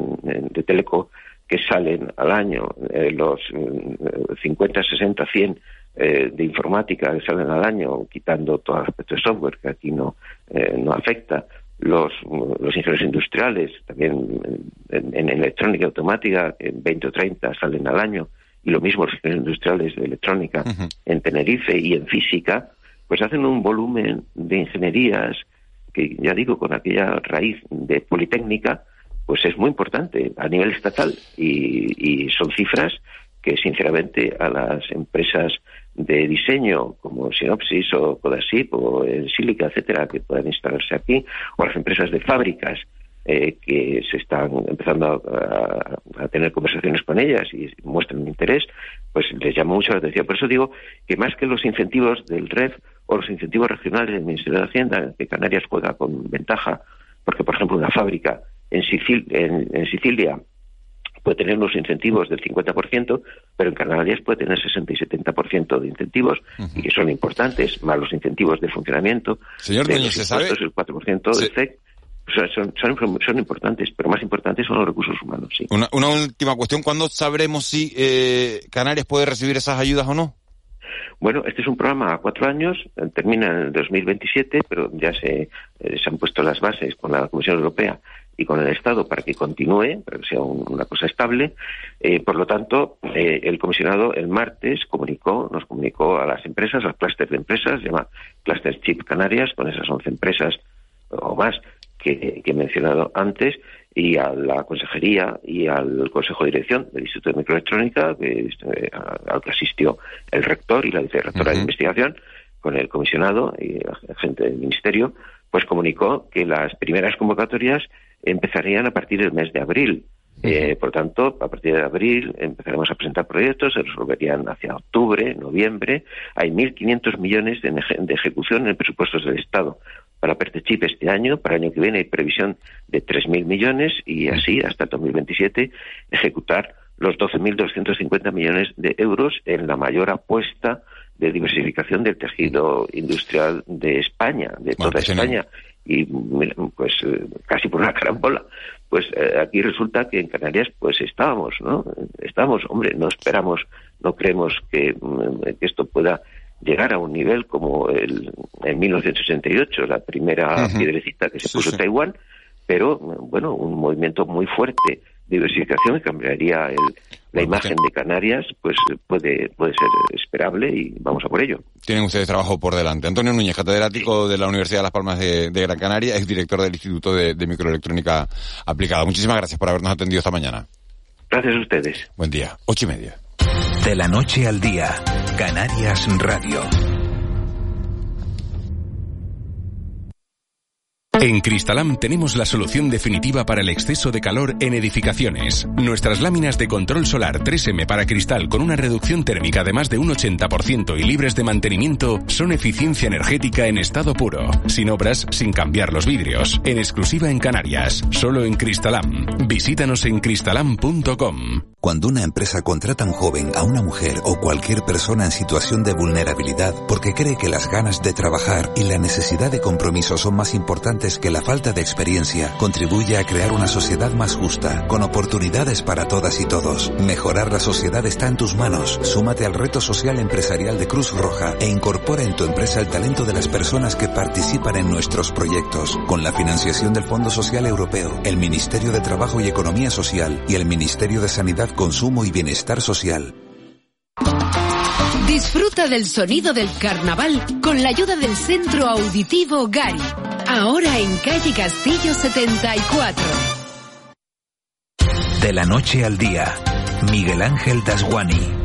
de Teleco que salen al año, eh, los 50, 60, 100 de informática que salen al año, quitando todo el aspecto de software que aquí no, no afecta, los, los ingenieros industriales, también en, electrónica automática, en 20 o 30 salen al año, y lo mismo los ingenieros industriales de electrónica en Tenerife y en física, pues hacen un volumen de ingenierías que ya digo, con aquella raíz de Politécnica, pues es muy importante a nivel estatal. Y, son cifras que sinceramente a las empresas de diseño como Synopsis o Codasip o Silica, etcétera, que puedan instalarse aquí, o las empresas de fábricas eh, que se están empezando a, tener conversaciones con ellas y muestran interés, pues les llama mucho la atención. Por eso digo que más que los incentivos del REF o los incentivos regionales del Ministerio de Hacienda, que Canarias juega con ventaja, porque, por ejemplo, una fábrica en, en, Sicilia puede tener unos incentivos del 50%, pero en Canarias puede tener 60 y 70% de incentivos, y que son importantes, más los incentivos de funcionamiento, Señor de los impuestos, el 4% del CEC. Son, son, importantes, pero más importantes son los recursos humanos, sí. Una, una última cuestión, ¿cuándo sabremos si eh, Canarias puede recibir esas ayudas o no? Bueno, este es un programa a cuatro años, termina en el 2027, pero ya se, eh, se han puesto las bases con la Comisión Europea y con el Estado para que continúe, para que sea una cosa estable. Eh, por lo tanto, eh, el comisionado el martes comunicó, nos comunicó a las empresas, al clúster de empresas, se llama Cluster Chip Canarias, con esas 11 empresas o más que, he mencionado antes, y a la consejería y al consejo de dirección del Instituto de Microelectrónica, que, eh, al que asistió el rector y la vicerrectora de investigación, con el comisionado y la gente del ministerio, pues comunicó que las primeras convocatorias empezarían a partir del mes de abril. Eh, por tanto, a partir de abril empezaremos a presentar proyectos, se resolverían hacia octubre, noviembre. Hay 1.500 millones de, de, ejecución en presupuestos del Estado para Pertechip este año, para el año que viene hay previsión de 3.000 millones y así hasta el 2027 ejecutar los 12.250 millones de euros en la mayor apuesta de diversificación del tejido industrial de España, de toda España. Y pues eh, casi por una carambola, pues eh, aquí resulta que en Canarias pues estábamos, ¿no? Estábamos, hombre, no esperamos, no creemos que, mm, que esto pueda llegar a un nivel como el en 1968, la primera Ujú. piedrecita que se Sí, puso sí. Taiwán, pero bueno, un movimiento muy fuerte de diversificación que cambiaría el- la imagen de Canarias, pues puede puede ser esperable y vamos a por ello. Tienen ustedes trabajo por delante. Antonio Núñez, catedrático de la Universidad de Las Palmas de, de Gran Canaria, es director del Instituto de, de Microelectrónica Aplicada. Muchísimas gracias por habernos atendido esta mañana. Gracias a ustedes. Buen día. Ocho y media. De la noche al día, Canarias Radio. En Cristalam tenemos la solución definitiva para el exceso de calor en edificaciones. Nuestras láminas de control solar 3M para cristal con una reducción térmica de más de un 80% y libres de mantenimiento son eficiencia energética en estado puro, sin obras, sin cambiar los vidrios. En exclusiva en Canarias, solo en Cristalam. Visítanos en cristalam.com. Cuando una empresa contrata a un joven, a una mujer o cualquier persona en situación de vulnerabilidad porque cree que las ganas de trabajar y la necesidad de compromiso son más importantes que la falta de experiencia, contribuye a crear una sociedad más justa, con oportunidades para todas y todos. Mejorar la sociedad está en tus manos. Súmate al reto social empresarial de Cruz Roja e incorpora en tu empresa el talento de las personas que participan en nuestros proyectos, con la financiación del Fondo Social Europeo, el Ministerio de Trabajo y Economía Social y el Ministerio de Sanidad, Consumo y Bienestar Social. Disfruta del sonido del carnaval con la ayuda del Centro Auditivo Gari. Ahora en calle Castillo 74. De la noche al día, Miguel Ángel Dasguani.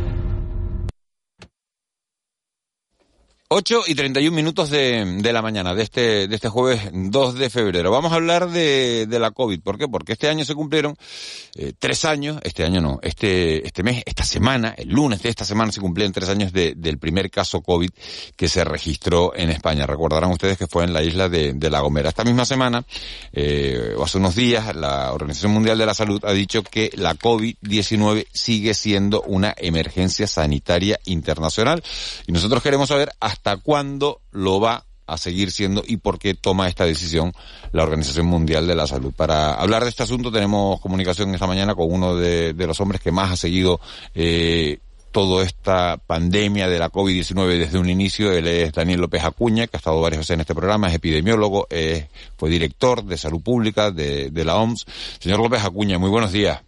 8 y 31 minutos de, de la mañana de este, de este jueves 2 de febrero. Vamos a hablar de, de la COVID. ¿Por qué? Porque este año se cumplieron eh, tres años, este año no, este, este mes, esta semana, el lunes de esta semana se cumplieron tres años de- del primer caso COVID que se registró en España. Recordarán ustedes que fue en la isla de, de La Gomera. Esta misma semana, eh, o hace unos días, la Organización Mundial de la Salud ha dicho que la COVID-19 sigue siendo una emergencia sanitaria internacional. Y nosotros queremos saber hasta cuándo lo va a seguir siendo y por qué toma esta decisión la Organización Mundial de la Salud. Para hablar de este asunto tenemos comunicación esta mañana con uno de, de los hombres que más ha seguido eh, toda esta pandemia de la COVID-19 desde un inicio. Él es Daniel López Acuña, que ha estado varias veces en este programa, es epidemiólogo, fue director de salud pública de, de la OMS. Señor López Acuña, muy buenos días.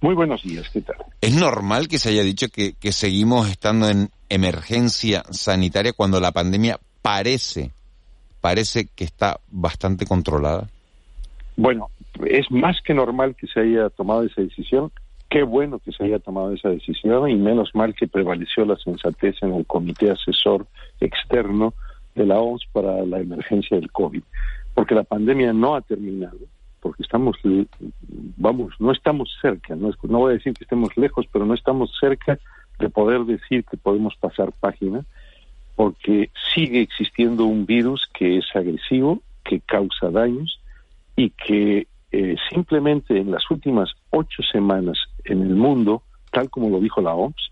Muy buenos días, ¿qué tal? ¿Es normal que se haya dicho que, que seguimos estando en emergencia sanitaria cuando la pandemia parece, parece que está bastante controlada? Bueno, es más que normal que se haya tomado esa decisión. Qué bueno que se haya tomado esa decisión y menos mal que prevaleció la sensatez en el comité asesor externo de la OMS para la emergencia del COVID. Porque la pandemia no ha terminado, porque estamos, vamos, no estamos cerca, no, no voy a decir que estemos lejos, pero no estamos cerca de poder decir que podemos pasar página, porque sigue existiendo un virus que es agresivo, que causa daños y que eh, simplemente en las últimas ocho semanas en el mundo, tal como lo dijo la OMS,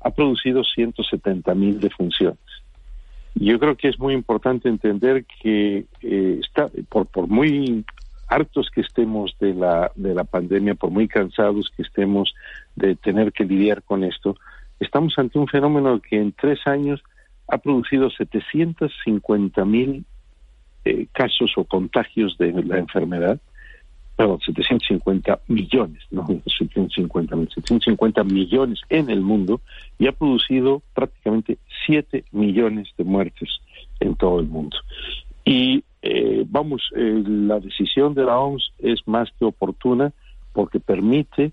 ha producido 170 mil defunciones. Y Yo creo que es muy importante entender que eh, está, por, por muy hartos que estemos de la, de la pandemia, por muy cansados que estemos de tener que lidiar con esto, estamos ante un fenómeno que en tres años ha producido 750 mil eh, casos o contagios de la enfermedad, perdón, 750 millones, no 750 mil, 750 millones en el mundo y ha producido prácticamente 7 millones de muertes en todo el mundo. Y eh, vamos, eh, la decisión de la OMS es más que oportuna porque permite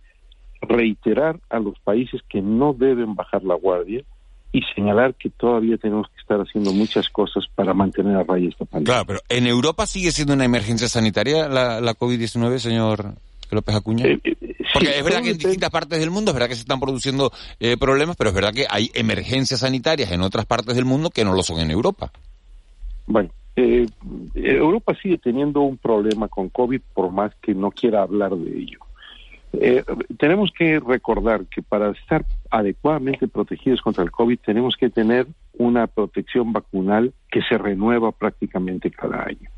reiterar a los países que no deben bajar la guardia y señalar que todavía tenemos que estar haciendo muchas cosas para mantener a raya esta pandemia. Claro, pero ¿en Europa sigue siendo una emergencia sanitaria la, la COVID-19, señor López Acuña? Porque es verdad que en distintas partes del mundo es verdad que se están produciendo eh, problemas, pero es verdad que hay emergencias sanitarias en otras partes del mundo que no lo son en Europa. Bueno, eh, Europa sigue teniendo un problema con COVID por más que no quiera hablar de ello. Eh, tenemos que recordar que para estar adecuadamente protegidos contra el COVID tenemos que tener una protección vacunal que se renueva prácticamente cada año.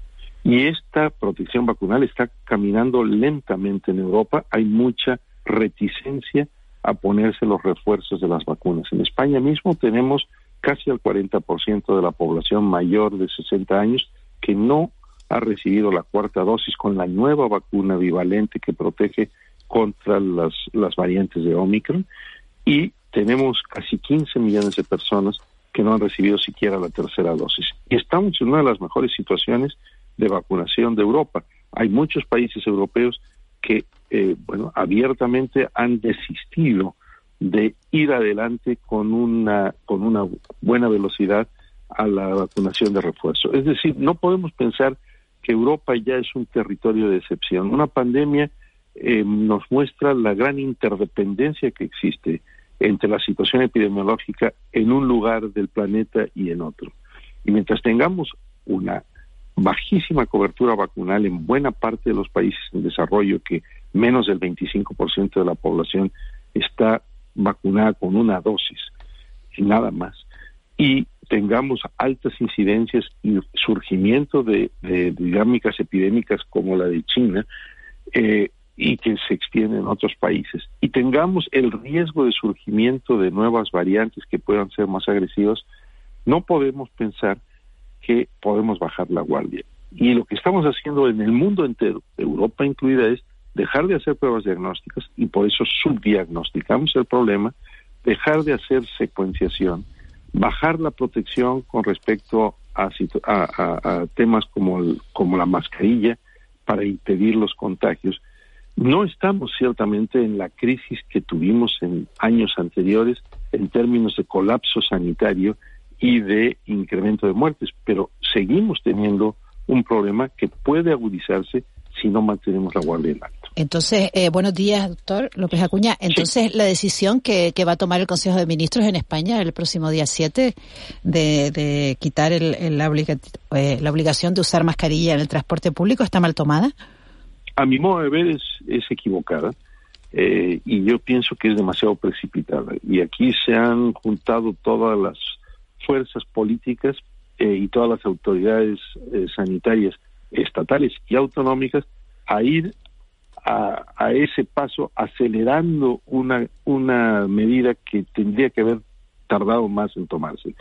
Y esta protección vacunal está caminando lentamente en Europa. Hay mucha reticencia a ponerse los refuerzos de las vacunas. En España mismo tenemos casi el 40% de la población mayor de 60 años que no ha recibido la cuarta dosis con la nueva vacuna bivalente que protege contra las, las variantes de Omicron y tenemos casi 15 millones de personas que no han recibido siquiera la tercera dosis. Y estamos en una de las mejores situaciones de vacunación de Europa. Hay muchos países europeos que, eh, bueno, abiertamente han desistido de ir adelante con una, con una buena velocidad a la vacunación de refuerzo. Es decir, no podemos pensar que Europa ya es un territorio de excepción. Una pandemia eh, nos muestra la gran interdependencia que existe entre la situación epidemiológica en un lugar del planeta y en otro. Y mientras tengamos una bajísima cobertura vacunal en buena parte de los países en desarrollo, que menos del 25% de la población está vacunada con una dosis y nada más, y tengamos altas incidencias y surgimiento de, dinámicas epidémicas como la de China, eh, y que se extiende en otros países. Y tengamos el riesgo de surgimiento de nuevas variantes que puedan ser más agresivas, no podemos pensar que podemos bajar la guardia. Y lo que estamos haciendo en el mundo entero, Europa incluida, es dejar de hacer pruebas diagnósticas y por eso subdiagnosticamos el problema, dejar de hacer secuenciación, bajar la protección con respecto a, a temas como, como la mascarilla para impedir los contagios no estamos ciertamente en la crisis que tuvimos en años anteriores en términos de colapso sanitario y de incremento de muertes, pero seguimos teniendo un problema que puede agudizarse si no mantenemos la guardia en alto. Entonces, eh, buenos días, doctor López Acuña. Entonces, la decisión que, va a tomar el Consejo de Ministros en España el próximo día 7 de, quitar el, la, eh, la obligación de usar mascarilla en el transporte público está mal tomada a mi modo de ver es, es equivocada eh, y yo pienso que es demasiado precipitada. Y aquí se han juntado todas las fuerzas políticas eh, y todas las autoridades eh, sanitarias estatales y autonómicas a ir a, a, ese paso acelerando una, una medida que tendría que haber tardado más en tomarse.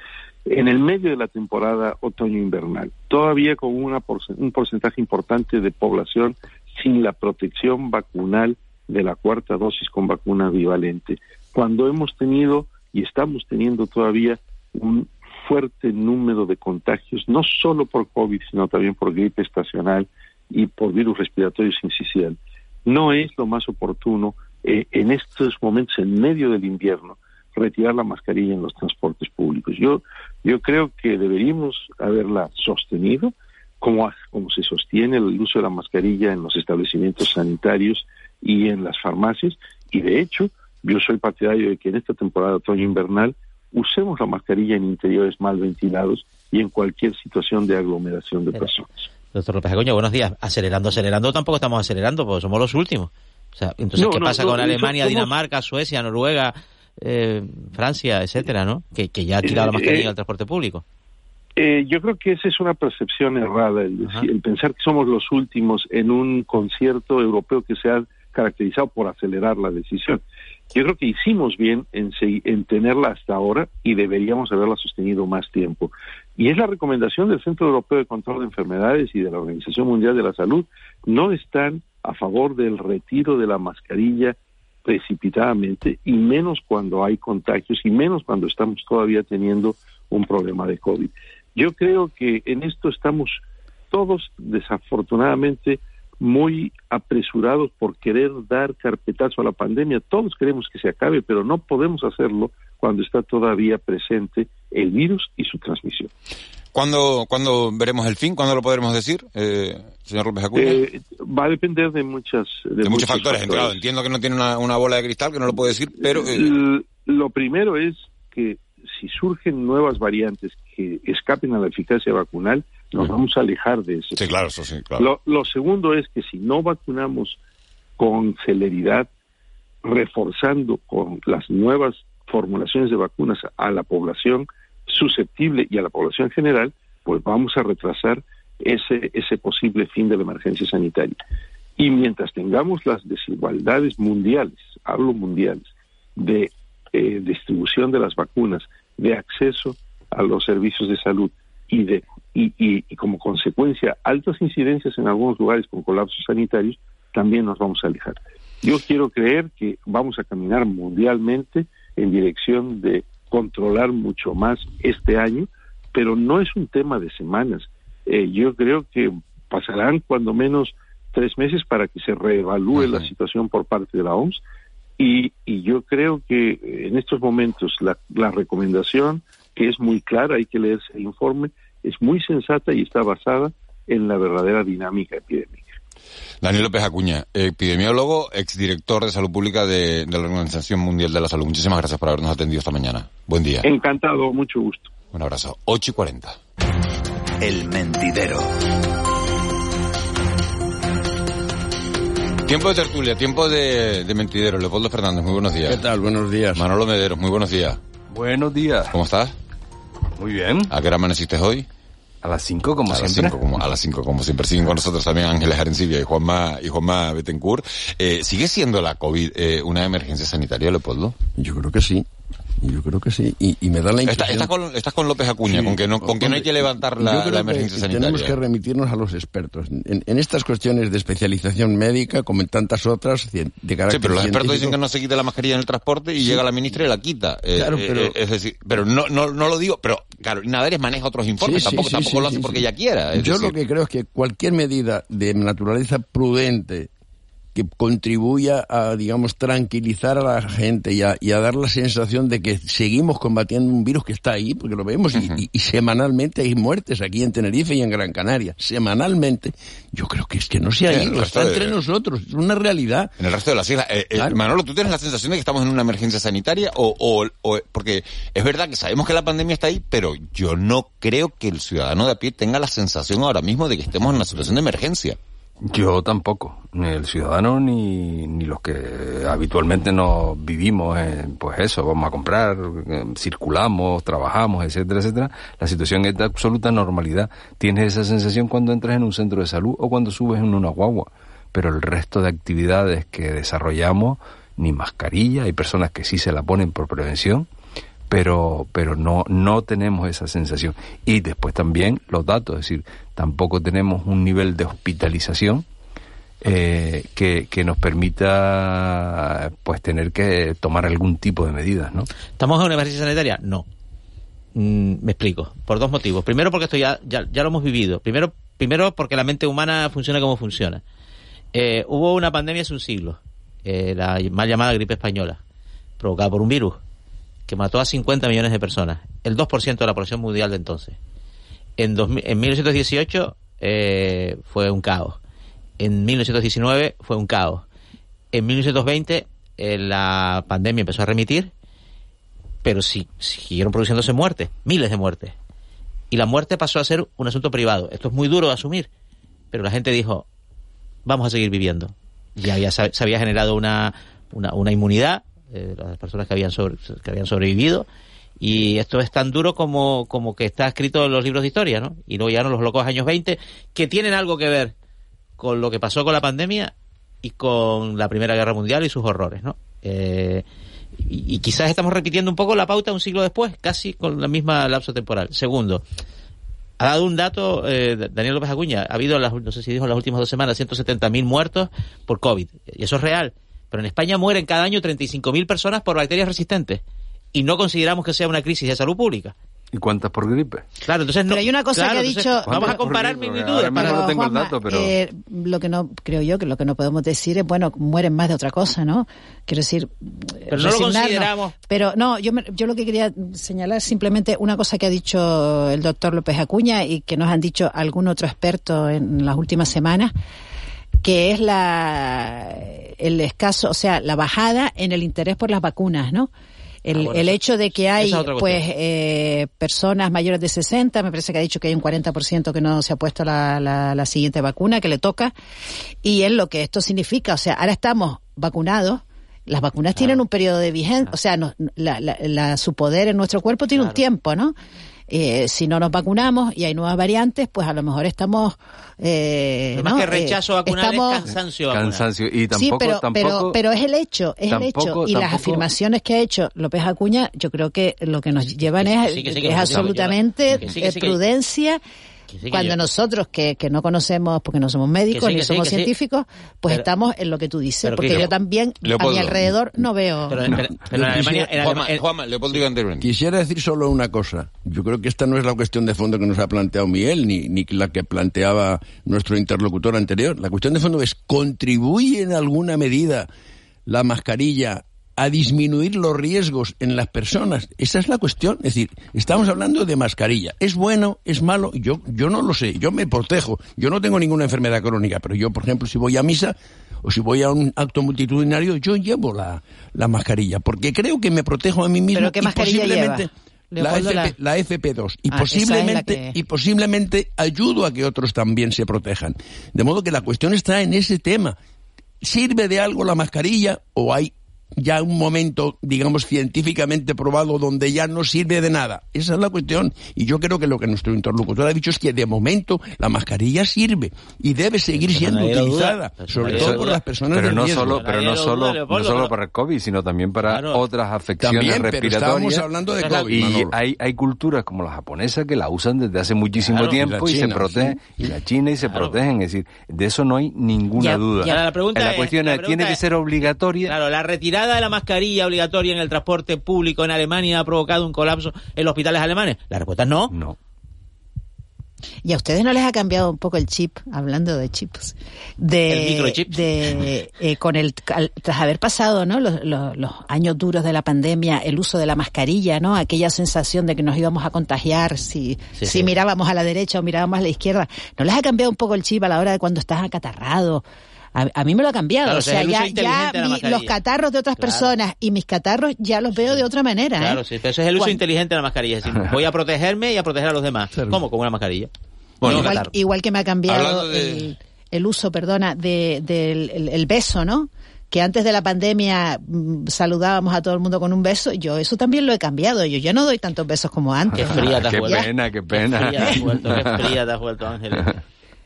En el medio de la temporada otoño-invernal, todavía con una un porcentaje importante de población sin la protección vacunal de la cuarta dosis con vacuna bivalente. Cuando hemos tenido y estamos teniendo todavía un fuerte número de contagios, no solo por COVID, sino también por gripe estacional y por virus respiratorio sincicial, no es lo más oportuno eh, en estos momentos, en medio del invierno, retirar la mascarilla en los transportes públicos. Yo, yo creo que deberíamos haberla sostenido, como, como se sostiene el uso de la mascarilla en los establecimientos sanitarios y en las farmacias. Y de hecho, yo soy partidario de que en esta temporada otoño-invernal usemos la mascarilla en interiores mal ventilados y en cualquier situación de aglomeración de personas. Doctor López Agoño, buenos días. Acelerando, acelerando, tampoco estamos acelerando, porque somos los últimos. O sea, entonces, ¿qué pasa con Alemania, Dinamarca, Suecia, Noruega, eh, Francia, etcétera, no? Que, ya ha tirado la eh, mascarilla eh, al transporte público. Eh, yo creo que esa es una percepción errada, el, el, pensar que somos los últimos en un concierto europeo que se ha caracterizado por acelerar la decisión. Yo creo que hicimos bien en, en tenerla hasta ahora y deberíamos haberla sostenido más tiempo. Y es la recomendación del Centro Europeo de Control de Enfermedades y de la Organización Mundial de la Salud. No están a favor del retiro de la mascarilla precipitadamente y menos cuando hay contagios y menos cuando estamos todavía teniendo un problema de COVID. Yo creo que en esto estamos todos, desafortunadamente, muy apresurados por querer dar carpetazo a la pandemia. Todos queremos que se acabe, pero no podemos hacerlo cuando está todavía presente el virus y su transmisión. ¿Cuándo, ¿cuándo veremos el fin? ¿Cuándo lo podremos decir, eh, señor López Acuña? Eh, va a depender de muchas de, muchos, factores. entiendo que no tiene una, bola de cristal, que no lo puede decir, pero... Eh, lo primero es que si surgen nuevas variantes que escapen a la eficacia vacunal, nos vamos a alejar de eso. Sí, claro, eso sí, claro. Lo, segundo es que si no vacunamos con celeridad, reforzando con las nuevas formulaciones de vacunas a la población susceptible y a la población general, pues vamos a retrasar ese, ese posible fin de la emergencia sanitaria. Y mientras tengamos las desigualdades mundiales, hablo mundiales, de eh, distribución de las vacunas, de acceso a los servicios de salud y de y, y, como consecuencia altas incidencias en algunos lugares con colapsos sanitarios, también nos vamos a alejar. Yo quiero creer que vamos a caminar mundialmente en dirección de controlar mucho más este año, pero no es un tema de semanas. Eh, yo creo que pasarán cuando menos tres meses para que se reevalúe la situación por parte de la OMS y, y yo creo que en estos momentos la, la recomendación, que es muy clara, hay que leerse el informe, es muy sensata y está basada en la verdadera dinámica epidémica. Daniel López Acuña, epidemiólogo, exdirector de salud pública de, de, la Organización Mundial de la Salud. Muchísimas gracias por habernos atendido esta mañana. Buen día. Encantado, mucho gusto. Un abrazo. 8 y 40. El mentidero. Tiempo de tertulia, tiempo de, de mentidero. Leopoldo Fernández, muy buenos días. ¿Qué tal? Buenos días. Manolo Mederos, muy buenos días. Buenos días. ¿Cómo estás? Muy bien. ¿A qué hora amaneciste hoy? A las 5 como a siempre. Las cinco, como, a las 5 como siempre. Siguen con nosotros también Ángeles Arencibia y Juanma, y Juanma Betancourt. Eh, ¿Sigue siendo la COVID eh, una emergencia sanitaria, Leopoldo? Yo creo que sí. Yo creo que sí. Y, y me da la impresión... Está, está con, estás con López Acuña, sí, con que no, con que no hay que levantar la, la emergencia que sanitaria. Tenemos que remitirnos a los expertos. En, en, estas cuestiones de especialización médica, como en tantas otras, de carácter Sí, pero los expertos dicen que no se quite la mascarilla en el transporte y Sí. llega la ministra y la quita. Eh, Claro, eh, pero- eh, es decir, pero no, no, no lo digo, pero claro, Nadares maneja otros informes, Sí, tampoco, tampoco lo hace porque ella quiera. Yo decir, lo que creo es que cualquier medida de naturaleza prudente que contribuya a, digamos, tranquilizar a la gente y a, y a dar la sensación de que seguimos combatiendo un virus que está ahí, porque lo vemos, y- y, y semanalmente hay muertes aquí en Tenerife y en Gran Canaria. Semanalmente. Yo creo que es que no se ha ido, está de- entre nosotros, es una realidad. En el resto de las islas. Eh, eh, Claro. Manolo, ¿tú tienes la sensación de que estamos en una emergencia sanitaria? O, o, o- porque es verdad que sabemos que la pandemia está ahí, pero yo no creo que el ciudadano de a pie tenga la sensación ahora mismo de que estemos en una situación de emergencia. Yo tampoco, ni el ciudadano ni, ni los que habitualmente nos vivimos, en, pues eso, vamos a comprar, eh, circulamos, trabajamos, etcétera, etcétera. La situación es de absoluta normalidad. Tienes esa sensación cuando entras en un centro de salud o cuando subes en una guagua. Pero el resto de actividades que desarrollamos, ni mascarilla, hay personas que sí se la ponen por prevención, pero pero no no tenemos esa sensación y después también los datos es decir tampoco tenemos un nivel de hospitalización eh, que, que nos permita pues tener que tomar algún tipo de medidas no ¿Estamos en una emergencia sanitaria? No. Mm, me explico. Por dos motivos. Primero, porque esto ya, ya, lo hemos vivido. Primero, primero porque la mente humana funciona como funciona. Eh, hubo una pandemia hace un siglo, eh, la mal llamada gripe española, provocada por un virus que mató a 50 millones de personas, el 2% de la población mundial de entonces. En, 2000 en 1918 eh, fue un caos. En 1919 fue un caos. En 1920 eh, la pandemia empezó a remitir, pero sí, siguieron produciéndose muertes, miles de muertes. Y la muerte pasó a ser un asunto privado. Esto es muy duro de asumir, pero la gente dijo, vamos a seguir viviendo. Ya se había generado una inmunidad, eh, las personas que habían, sobre, que habían sobrevivido, y esto es tan duro como, como que está escrito en los libros de historia, ¿no? Y luego llegaron los locos años 20, que tienen algo que ver con lo que pasó con la pandemia y con la Primera Guerra Mundial y sus horrores, ¿no? Eh, y, quizás estamos repitiendo un poco la pauta un siglo después, casi con la misma lapso temporal. Segundo, ha dado un dato eh, Daniel López Acuña, ha habido, las, no sé si dijo en las últimas dos semanas, 170.000 muertos por COVID. Y eso es real. Pero en España mueren cada año 35.000 personas por bacterias resistentes. Y no consideramos que sea una crisis de salud pública. ¿Y cuántas por gripe? Claro, entonces no. Pero hay una cosa claro, que ha dicho. Vamos a comparar magnitudes. Mismo no tengo Juanma, el dato, pero. eh, lo que no, creo yo, que lo que no podemos decir es, bueno, mueren más de otra cosa, ¿no? Quiero decir. Pero no lo consideramos. Pero no, yo, me- yo lo que quería señalar es simplemente una cosa que ha dicho el doctor López Acuña y que nos han dicho algún otro experto en las últimas semanas que es la el escaso, o sea, la bajada en el interés por las vacunas, ¿no? El, Ah, bueno, el hecho de que hay, pues, eh, personas mayores de 60, me parece que ha dicho que hay un 40% que no se ha puesto la, la, la siguiente vacuna que le toca, y es lo que esto significa, o sea, ahora estamos vacunados, Las vacunas tienen un periodo de vigencia, o sea, no- la- la- la- su poder en nuestro cuerpo tiene un tiempo, ¿no? Eh, si no nos vacunamos y hay nuevas variantes, pues a lo mejor estamos... Eh, Lo más ¿no? que rechazo Eh, vacunal estamos- es cansancio. Y tampoco, sí, pero, tampoco, pero, pero es el hecho, es el hecho. tampoco- Y las afirmaciones que ha hecho López Acuña, yo creo que lo que nos llevan es, absolutamente que sí, que sí, que- prudencia. Sí, Cuando yo- nosotros, que, que no conocemos, porque no somos médicos sí, ni somos científicos, pues Pero- estamos en lo que tú dices. Porque que- yo también, a mi alrededor, no veo... Pero, pero- pero en Alemania, en Juanma, Juanma, Leopoldo. Quisiera decir solo una cosa. Yo creo que esta no es la cuestión de fondo que nos ha planteado Miguel, ni, ni la que planteaba nuestro interlocutor anterior. La cuestión de fondo es, ¿contribuye en alguna medida la mascarilla a disminuir los riesgos en las personas? Esa es la cuestión. Es decir, estamos hablando de mascarilla. ¿Es bueno? ¿Es malo? Yo, yo no lo sé. Yo me protejo. Yo no tengo ninguna enfermedad crónica, pero yo, por ejemplo, si voy a misa o si voy a un acto multitudinario, yo llevo la, la mascarilla, porque creo que me protejo a mí mismo ¿Pero qué y mascarilla posiblemente lleva? la, FP, la FP2 y Ah, es la posiblemente que- y posiblemente ayudo a que otros también se protejan. De modo que la cuestión está en ese tema. ¿Sirve de algo la mascarilla o hay ya un momento, digamos, científicamente probado donde ya no sirve de nada? Esa es la cuestión. Y yo creo que lo que nuestro interlocutor ha dicho es que de momento la mascarilla sirve y debe seguir Pero siendo duda. utilizada, sobre todo por las personas pero no riesgo. solo pero no lo solo duda, no solo para el covid sino también para Claro. otras afecciones También, pero respiratorias estábamos hablando de COVID, y hay hay culturas como la japonesa que la usan desde hace muchísimo Claro, tiempo y se protegen y la China y se Claro. protegen es decir de eso no hay ninguna Ya, duda ya. La pregunta la es- cuestión la es pregunta tiene que ser obligatoria Claro, la retirada de la mascarilla obligatoria en el transporte público en Alemania ha provocado un colapso en los hospitales alemanes. La respuesta es no. no ¿Y a ustedes no les ha cambiado un poco el chip, hablando de chips? De, El microchip. De, eh, con el, al- tras haber pasado ¿no? los, los- los años duros de la pandemia, el uso de la mascarilla, ¿no? aquella sensación de que nos íbamos a contagiar si, Sí, si sí. mirábamos a la derecha o mirábamos a la izquierda. ¿No les ha cambiado un poco el chip a la hora de cuando estás acatarrado? A, a mí me lo ha cambiado. Claro, o sea, ya, ya de mi- los catarros de otras Claro. personas y mis catarros ya los veo de otra manera. ¿eh? Claro, sí, pero ese es el uso inteligente de la mascarilla. Es decir, voy a protegerme y a proteger a los demás. ¿Cómo? Con una mascarilla. Bueno, No, igual, que me ha cambiado de- el, el uso, perdona, de- del el, el beso, ¿no? Que antes de la pandemia mm, saludábamos a todo el mundo con un beso. Yo eso también lo he cambiado. Yo ya no doy tantos besos como antes. Qué fría te has qué vuelto. pena qué Qué pena fría te has vuelto, qué fría te has vuelto, Ángeles.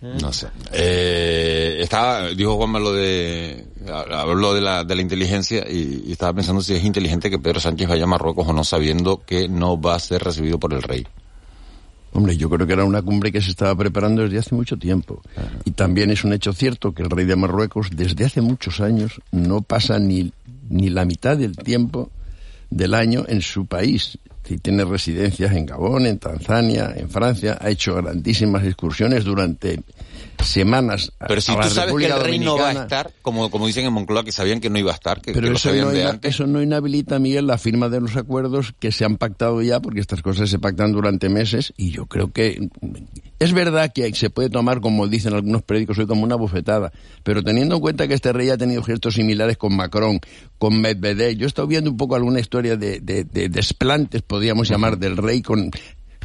No sé. Eh, estaba, dijo Juanma lo de, habló de la, de la inteligencia y, y estaba pensando si es inteligente que Pedro Sánchez vaya a Marruecos o no sabiendo que no va a ser recibido por el rey. Hombre, yo creo que era una cumbre que se estaba preparando desde hace mucho tiempo. Y también es un hecho cierto que el rey de Marruecos desde hace muchos años no pasa ni, ni la mitad del tiempo del año en su país. Y tiene residencias en Gabón, en Tanzania, en Francia, ha hecho grandísimas excursiones durante semanas Pero si a la tú sabes que el rey no va a estar, como, como dicen en Moncloa, que sabían que no iba a estar, que, Pero que lo eso sabían no, de antes. eso no inhabilita, Miguel, la firma de los acuerdos que se han pactado ya, porque estas cosas se pactan durante meses, y yo creo que es verdad que se puede tomar, como dicen algunos periódicos hoy, como una bufetada, pero teniendo en cuenta que este rey ha tenido gestos similares con Macron, con Medvedev, yo he estado viendo un poco alguna historia de, de- de desplantes, podríamos llamar, del rey con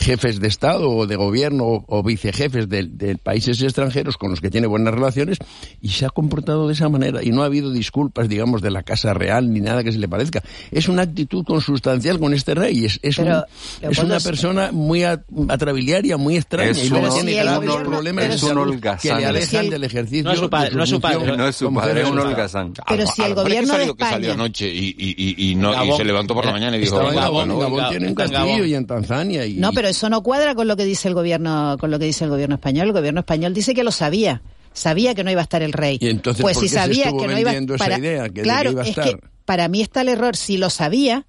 jefes de Estado o de gobierno o, o vicejefes de, de países extranjeros con los que tiene buenas relaciones y se ha comportado de esa manera y no ha habido disculpas, digamos, de la Casa Real ni nada que se le parezca. Es una actitud consustancial con este rey. Es, es, Pero, un- es una es- persona muy a- atrabiliaria, muy extraña Es y luego tiene graves problemas salud un que holgazán. le Pero si alejan el- del ejercicio. no es su padre, no es su padre, no es su padre, es un holgazán. Pero si el es que gobierno de salió, que salió España- anoche y, y, y, y no, se levantó por la mañana y dijo, Estaba en "Venga, Gabón, bueno, Gabón tiene un castillo y en Tanzania. Y, No, pero eso no cuadra con lo que dice el gobierno, con lo que dice el gobierno español. El gobierno español dice que lo sabía. Sabía que no iba a estar el rey. ¿Y entonces pues por si qué sabía que no iba para- idea, que claro, iba a es que para mí está el error. Si lo sabía,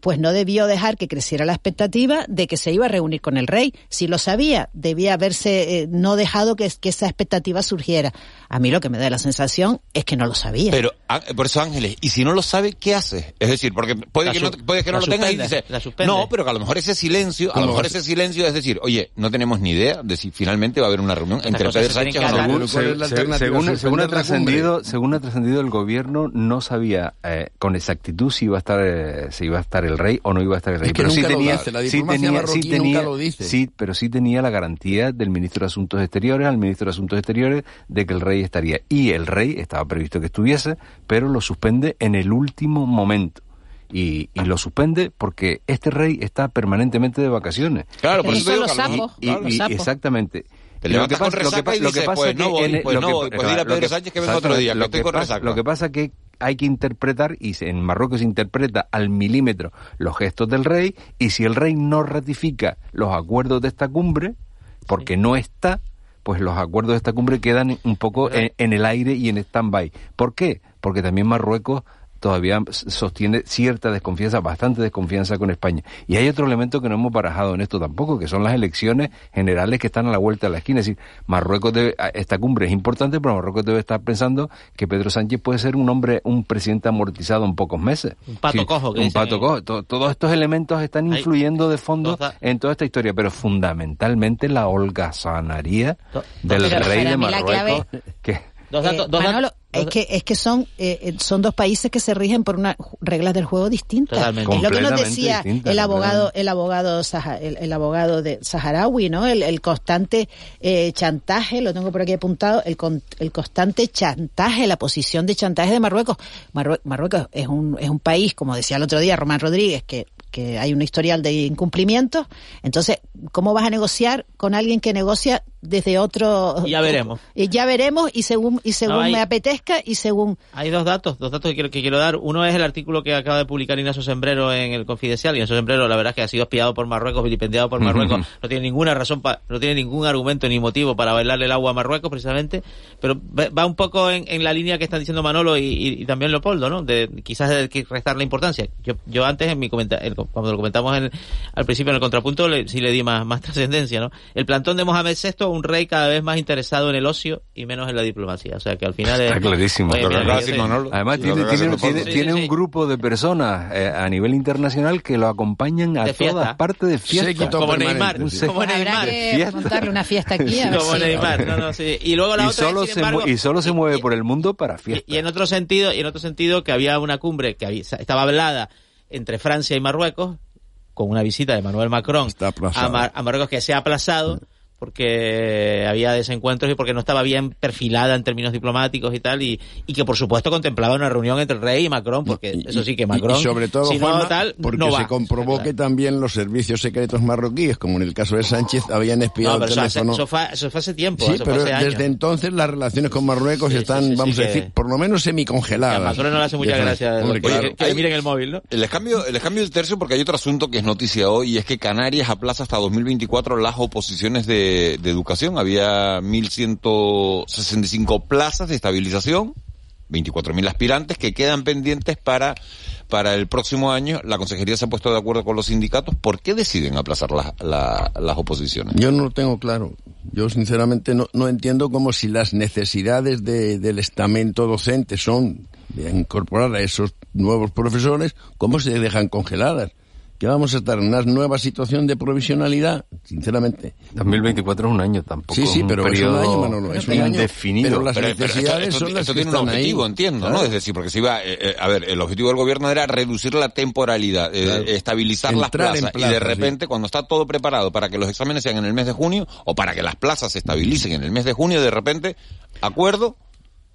pues no debió dejar que creciera la expectativa de que se iba a reunir con el rey. Si lo sabía, debía haberse eh, no dejado que, que esa expectativa surgiera. A mí lo que me da la sensación es que no lo sabía. Pero, ah, por eso Ángeles, y si no lo sabe, ¿qué hace? Es decir, porque puede La que no, puede que no lo tenga y dice, no, pero que a lo mejor ese silencio, a ¿Cómo lo mejor ese silencio es decir, oye, no tenemos ni idea de si finalmente va a haber una reunión entre Pedro Sánchez o según, según ha ¿Suspender la trascendido, según ha trascendido el gobierno no sabía eh, con exactitud si iba a estar eh, si iba a estar el rey o no iba a estar el rey. Es que pero sí tenía, la sí diplomacia tenía, sí tenía, nunca lo dice. sí, pero sí tenía la garantía del ministro de Asuntos Exteriores, al ministro de Asuntos Exteriores, de que el rey estaría. Y el rey estaba previsto que estuviese, pero lo suspende en el último momento. Y, y lo suspende porque este rey está permanentemente de vacaciones. Claro, por Pero eso digo los sapos, Y- claro, los y- sapos. exactamente. Te Lo que con pasa- lo que lo que pasa pues que no voy, en- pues lo no que- voy, pues dile a Pedro que- Sánchez que venga otro día, que lo estoy con pasa- resaca. Lo que pasa que hay que interpretar, y en Marruecos se interpreta al milímetro los gestos del rey, y si el rey no ratifica los acuerdos de esta cumbre, porque no está, pues los acuerdos de esta cumbre quedan un poco en, en el aire y en stand-by. ¿Por qué? Porque también Marruecos todavía sostiene cierta desconfianza, bastante desconfianza con España. Y hay otro elemento que no hemos barajado en esto tampoco, que son las elecciones generales que están a la vuelta de la esquina. Es decir, Marruecos debe, esta cumbre es importante, pero Marruecos debe estar pensando que Pedro Sánchez puede ser un hombre, un presidente amortizado en pocos meses. Un pato cojo, que Un pato ahí. cojo. To- todos estos elementos están influyendo de fondo en toda esta historia, pero fundamentalmente la holgazanería del rey de Marruecos. que, Dos Eh, datos, dos Manolo, datos- es que es que son eh, eh, son dos países que se rigen por unas reglas del juego distintas. Totalmente. Es lo que nos decía el abogado el abogado Saha- el, el abogado de Saharaui, ¿no? El, el constante eh, chantaje, lo tengo por aquí apuntado, el con- el constante chantaje, la posición de chantaje de Marruecos. Marrue- Marruecos es un es un país, como decía el otro día Román Rodríguez, que que hay un historial de incumplimientos. Entonces, ¿cómo vas a negociar con alguien que negocia desde otro Ya veremos. y ya veremos y según y según No, hay- me apetezca y según Hay dos datos, dos datos que quiero, que quiero dar. Uno es el artículo que acaba de publicar Ignacio Sembrero en el Confidencial. Ignacio Sembrero, la verdad es que ha sido espiado por Marruecos, vilipendiado por Marruecos. no tiene ninguna razón, pa- no tiene ningún argumento ni motivo para bailarle el agua a Marruecos, precisamente. Pero va va un poco en, en la línea que están diciendo Manolo y, y- y también Leopoldo, ¿no? De quizás de que restarle importancia. Yo, yo antes, en mi comenta el- cuando lo comentamos en el- al principio en el contrapunto, le- sí le di más, más trascendencia, ¿no? El plantón de Mohamed VI, un rey cada vez más interesado en el ocio y menos en la diplomacia. O sea que al final es- Está clarísimo. Oye, mira, Está que yo clarísimo, Además, Sí, tiene, lo que tiene- hace tiene- Leopoldo. tiene Sí, sí, un grupo de personas eh, a nivel internacional que lo acompañan a todas partes de fiesta. Como Neymar, sí. como habrá Neymar. que Fiesta. montarle una fiesta aquí a ver Como si- Neymar, no, no, sí. Y luego la y otra solo es, sin se embargo, y solo se mueve por el mundo para fiesta. y en otro sentido, y en otro sentido que había una cumbre que había- estaba hablada entre Francia y Marruecos con una visita de Emmanuel Macron a, Mar- a Marruecos que se ha aplazado porque había desencuentros y porque no estaba bien perfilada en términos diplomáticos y tal y, y que por supuesto contemplaba una reunión entre el rey y Macron porque eso sí que Macron y sobre todo, si no Juanma, tal porque no se comprobó que también los servicios secretos marroquíes, como en el caso de Sánchez, habían espiado no, pero el eso, hace- teléfono. eso fue, eso fue hace tiempo Sí, pero hace años. desde entonces las relaciones con Marruecos están, sí, sí, vamos a que- decir, por lo menos semicongeladas. a Macron no le hace mucha gracia Hombre, que, claro. que- que miren el móvil ¿no? Les cambio, les cambio el tercio porque hay otro asunto que es noticia hoy y es que Canarias aplaza hasta 2024 las oposiciones de, de educación. Había 1.165 plazas de estabilización, 24.000 aspirantes que quedan pendientes para, para el próximo año. La consejería se ha puesto de acuerdo con los sindicatos. ¿Por qué deciden aplazar las, la- las oposiciones? Yo no lo tengo claro. Yo sinceramente no, no entiendo como si las necesidades de- del estamento docente son de incorporar a esos nuevos profesores, ¿cómo se dejan congeladas? Que vamos a estar en una nueva situación de provisionalidad, sinceramente. 2024 es un año tampoco. Sí, sí, un pero es un periodo año, Manolo, es un año. indefinido. Pero las Pero- pero esto- necesidades esto, son las esto que tiene un objetivo, ahí. entiendo, Claro. ¿no? Es decir, porque se iba, eh, eh, a ver, el objetivo del gobierno era reducir la temporalidad, eh, Claro. estabilizar las Entrar plazas, y de sí. repente, cuando está todo preparado para que los exámenes sean en el mes de junio, o para que las plazas se estabilicen en el mes de junio, de repente, acuerdo,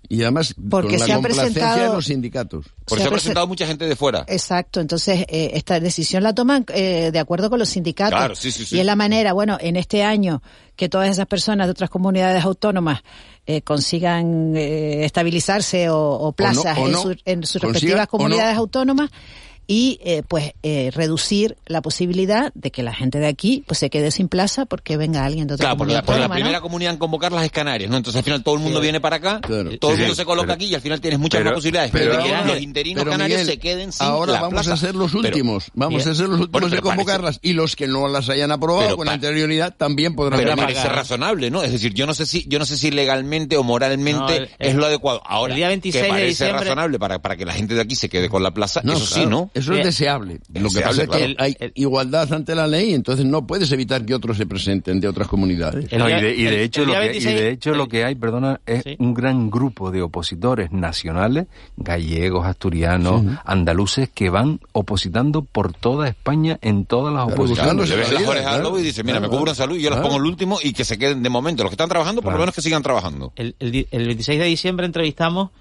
Y además, Porque con la se ha complacencia presentado- de los sindicatos. porque se, Se ha presentado mucha gente de fuera. Exacto, entonces eh, esta decisión la toman eh, de acuerdo con los sindicatos. Claro, sí, sí, sí. Y es la manera, bueno, en este año que todas esas personas de otras comunidades autónomas eh, consigan eh, estabilizarse o, o plazas o en, no, su- en sus respectivas no. comunidades autónomas y eh, pues eh, reducir la posibilidad de que la gente de aquí pues se quede sin plaza porque venga alguien de otra Claro, porque la, comunidad porque la primera comunidad en convocarlas es Canarias, ¿no? Entonces al final todo el mundo viene para acá, todo el mundo sí, se coloca pero- aquí y al final tienes muchas pero- más posibilidades pero de que ahora- los interinos pero, canarios Miguel, se queden sin Ahora la vamos plaza. a ser los Pero- últimos. vamos Bien. a ser los últimos Bueno, de parece- convocarlas. Y los que no las hayan aprobado con anterioridad también podrán Pero venir. parece razonable, ¿no? Es decir, yo no sé si, yo no sé si legalmente o moralmente No, el- es lo adecuado. Ahora, el día 26 que de parece diciembre- razonable para, para que la gente de aquí se quede con la plaza, eso sí, claro. ¿no? Eso es Bien. deseable. Lo que Deseable, pasa es que claro. hay igualdad ante la ley, entonces no puedes evitar que otros se presenten de otras comunidades. No, y de, y de hecho, lo que, y 26 de hecho lo que hay, perdona, es un gran grupo de opositores nacionales, gallegos, asturianos, Sí. andaluces, que van opositando por toda España en todas las oposiciones. Le ves las orejas al lobo y dice, mira, me cubro en salud y yo las pongo el último y que se queden de momento. Los que están trabajando, por lo menos que sigan trabajando. El, el el 26 de diciembre entrevistamos,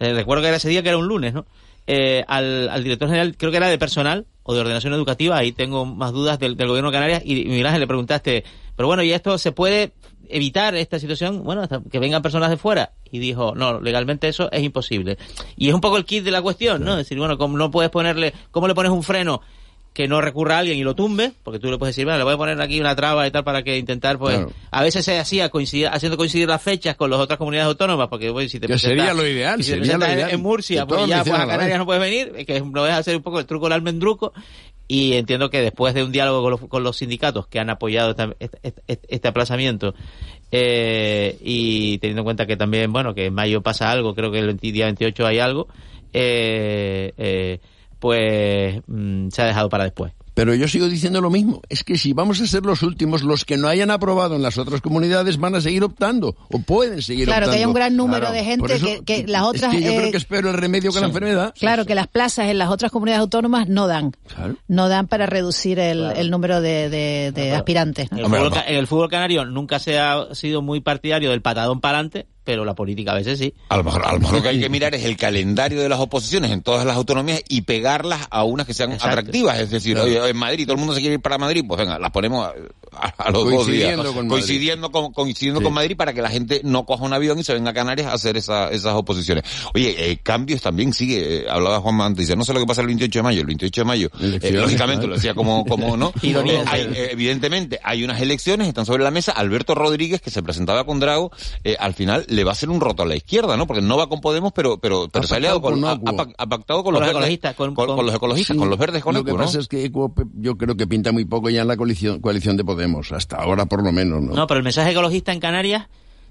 eh, recuerdo que era ese día que era un lunes, ¿no? Eh, al, al director general, creo que era de personal o de ordenación educativa, ahí tengo más dudas del, del gobierno de Canarias, y, y Miguel Ángel le preguntaste, pero bueno, ¿y esto se puede evitar esta situación? Bueno, hasta que vengan personas de fuera. Y dijo, no, legalmente eso es imposible. Y es un poco el kit de la cuestión, ¿no? Es decir, bueno, ¿cómo no puedes ponerle, cómo le pones un freno? Que no recurra a alguien y lo tumbe, porque tú le puedes decir, bueno, le voy a poner aquí una traba y tal para que intentar, pues, Claro. a veces se hacía coincidir, haciendo coincidir las fechas con las otras comunidades autónomas, porque pues, si te sería lo ideal, si te sería lo presentas en- ideal. en Murcia, pues ya lo pues, a Canarias no puedes venir, que no es hacer un poco el truco del almendruco, y entiendo que después de un diálogo con los, con los sindicatos que han apoyado este, este- este aplazamiento, eh, y teniendo en cuenta que también, bueno, que en mayo pasa algo, creo que el 20 día 28 hay algo, eh, eh, pues mm, se ha dejado para después. Pero yo sigo diciendo lo mismo. Es que si vamos a ser los últimos, los que no hayan aprobado en las otras comunidades van a seguir optando. O pueden seguir Claro, optando. que haya un gran número Claro. de gente eso, que, que las es otras... que yo eh, creo que es peor el remedio que la enfermedad. Claro, que las plazas en las otras comunidades autónomas no dan. No dan para reducir el, el número de, de- de aspirantes. ¿no? En el, fútbol, el fútbol canario nunca se ha sido muy partidario del patadón para adelante, pero la política a veces sí. A lo mejor, a lo mejor lo que hay que mirar es el calendario de las oposiciones en todas las autonomías y pegarlas a unas que sean Exacto. atractivas. Es decir, Claro. en Madrid todo el mundo se quiere ir para Madrid, pues venga, las ponemos a, a- a los dos días. Coincidiendo con Madrid. coincidiendo con, coincidiendo con Madrid para que la gente no coja un avión y se venga a Canarias a hacer esa- esas oposiciones. Oye, eh, cambios también sigue. eh, hablaba Juan antes, dice, no sé lo que pasa el 28 de mayo. El 28 de mayo, eh, lógicamente, lo decía como, como no. Eh, hay, eh, evidentemente, hay unas elecciones, están sobre la mesa. Alberto Rodríguez, que se presentaba con Drago, eh, al final le va a hacer un roto a la izquierda, ¿no? Porque no va con Podemos, pero, pero, pero se ha aliado con, ha, ha pac- ha pactado con, Con los, verdes, ecologistas, con- con, con- con los ecologistas, Sí, con los verdes con Lo ECU, que ¿no? pasa es que yo creo que pinta muy poco ya en la coalición, coalición de Podemos, hasta ahora por lo menos, ¿no? No, pero el mensaje ecologista en Canarias,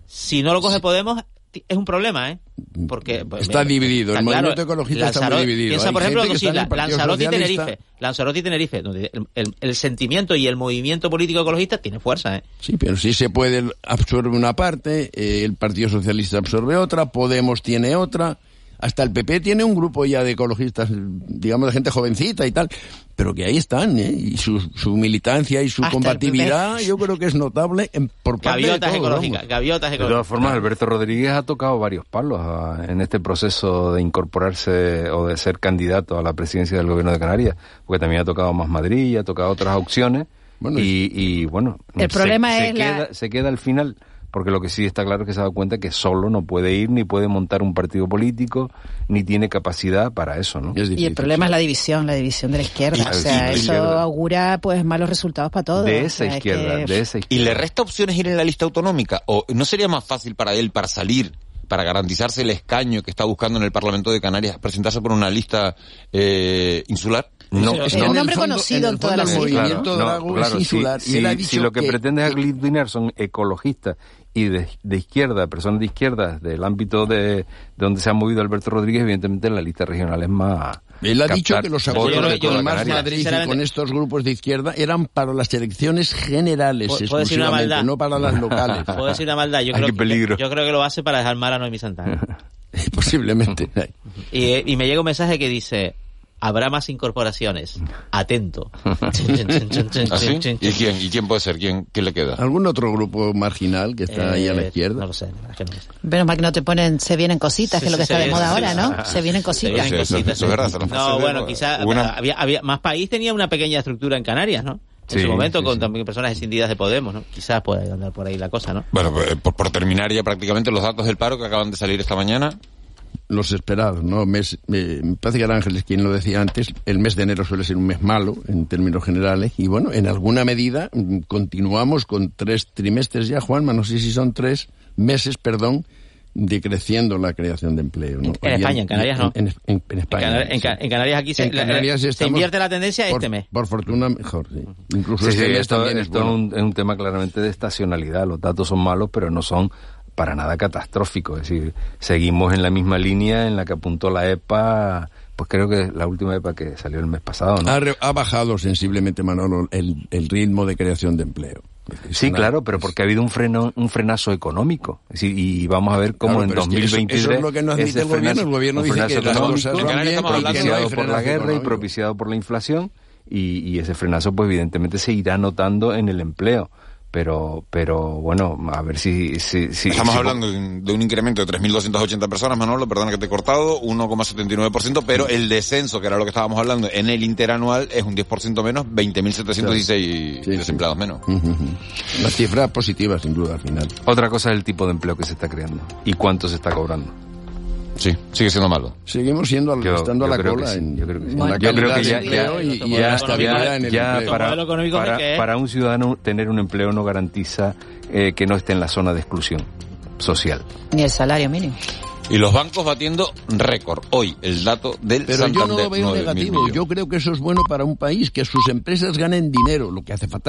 si no lo coge Podemos, es un problema, ¿eh? Porque pues, Está dividido, el claro, movimiento ecologista está muy dividido. Piensa, Hay por ejemplo, Partido Lanzarote y. Tenerife. Lanzarote y Tenerife, donde el, el- el sentimiento y el movimiento político ecologista tiene fuerza, ¿eh? Sí, pero sí se puede absorber una parte, eh, el Partido Socialista absorbe otra, Podemos tiene otra, hasta el PP tiene un grupo ya de ecologistas, digamos de gente jovencita y tal, pero que ahí están, ¿eh? Y su, su militancia y su Hasta combatividad yo creo que es notable en, por parte Gaviotas de ecológicas, vamos. gaviotas De ecológicas. todas formas, Alberto Rodríguez ha tocado varios palos ah, en este proceso de incorporarse o de ser candidato a la presidencia del gobierno de Canarias, porque también ha tocado más Madrid, y ha tocado otras opciones y, y, bueno, El se- problema se, es la- queda, se queda al final, porque lo que sí está claro es que se ha dado cuenta que solo no puede ir ni puede montar un partido político, ni tiene capacidad para eso, ¿no? Y el problema es la división, la división de la izquierda. Y- o sea, eso augura pues malos resultados para todos. De O esa sea, izquierda, que- de esa ¿Y le resta opciones ir en la lista autonómica? ¿O no sería más fácil para él, para salir, para garantizarse el escaño que está buscando en el Parlamento de Canarias, presentarse por una lista eh, insular? No, Es un hombre conocido en, todas las islas. movimiento Drago es si- si, si lo que, que- pretende aglutinar son ecologistas y de, de izquierda, personas de izquierda, del ámbito de, de donde se ha movido Alberto Rodríguez, evidentemente en la lista regional es más... Él ha dicho que los acuerdos con Más. Madrid y con estos grupos de izquierda eran para las elecciones generales Puedo- puedo decir una exclusivamente, maldad. no para las locales. Puedo decir una maldad, yo Ay, creo, peligro. Que, yo creo que lo hace para dejar mal a Noemí Santana. Posiblemente. Y, y me llega un mensaje que dice, habrá más incorporaciones, atento. ¿Ah? ¿Y quién? ¿Y quién puede ser? ¿Quién, quién le queda? ¿Algún otro grupo marginal que está ahí a la Eh, izquierda? No lo sé, la verdad que no lo sé. Menos mal que no te ponen, se vienen cositas, Sí, que es lo que sí, está de moda ahora, sí, ¿no? sí. Se vienen cositas. Se vienen cositas, eso es verdad, No, bueno, de- quizá una- había, había más país tenía una pequeña estructura en Canarias, ¿no? En Sí, su momento sí, con sí. también personas escindidas de Podemos, ¿no? Quizás pueda andar por ahí la cosa, ¿no? Bueno, pues, por, por terminar ya prácticamente los datos del paro que acaban de salir esta mañana. Los esperados, ¿no? Mes, eh, me parece que era Ángeles quien lo decía antes, el mes de enero suele ser un mes malo en términos generales y bueno, en alguna medida mm, continuamos con tres trimestres ya, Juanma, no sé si son tres meses, perdón, decreciendo la creación de empleo. ¿no? En España, en Canarias no. En, en- en En, España. Canar- en sí. Ca- en Canarias aquí se, En Canarias la- se estamos- invierte la tendencia por, este mes. Por fortuna, mejor, sí. Incluso Sí, este sí, mes esto, también es esto bueno. es, un, es un tema claramente de estacionalidad. Los datos son malos, pero no son para nada catastróficos. Es decir, seguimos en la misma línea en la que apuntó la EPA pues creo que la última EPA que salió el mes pasado, ¿no? Ha, re- ha bajado sensiblemente, Manolo, el, el ritmo de creación de empleo. Es Sí, una- claro, pero porque ha habido un freno, un frenazo económico. Es decir, y vamos a ver cómo Claro, en pero es que eso- 2023 eso es lo que no admite el gobierno. El gobierno dice frenazo que las cosas bien, propiciado por la guerra y propiciado por la inflación y, y ese frenazo pues evidentemente se irá notando en el empleo. Pero, pero bueno, a ver si... si, si Estamos si- hablando de un, de un incremento de 3.280 personas, Manolo, perdona que te he cortado, 1,79%, pero el descenso, que era lo que estábamos hablando, en el interanual es un 10% menos, 20.716 desempleados menos. Las cifras positivas, sin duda, al final. Otra cosa es el tipo de empleo que se está creando y cuánto se está cobrando. Sí, sigue siendo malo. Seguimos siendo al- Yo- estando yo a la cola sí, en, yo creo que sí. en la Yo creo calidad que de ya, ya- y, y ya- en la estabilidad ya- en el ya empleo. para, un ciudadano tener un empleo no garantiza eh, que no esté en la zona de exclusión social. Ni el salario mínimo. Y los bancos batiendo récord. Hoy, el dato del Pero yo no Santander, lo veo 9.000 negativo. Yo creo que eso es bueno para un país, que sus empresas ganen dinero. Lo que hace falta es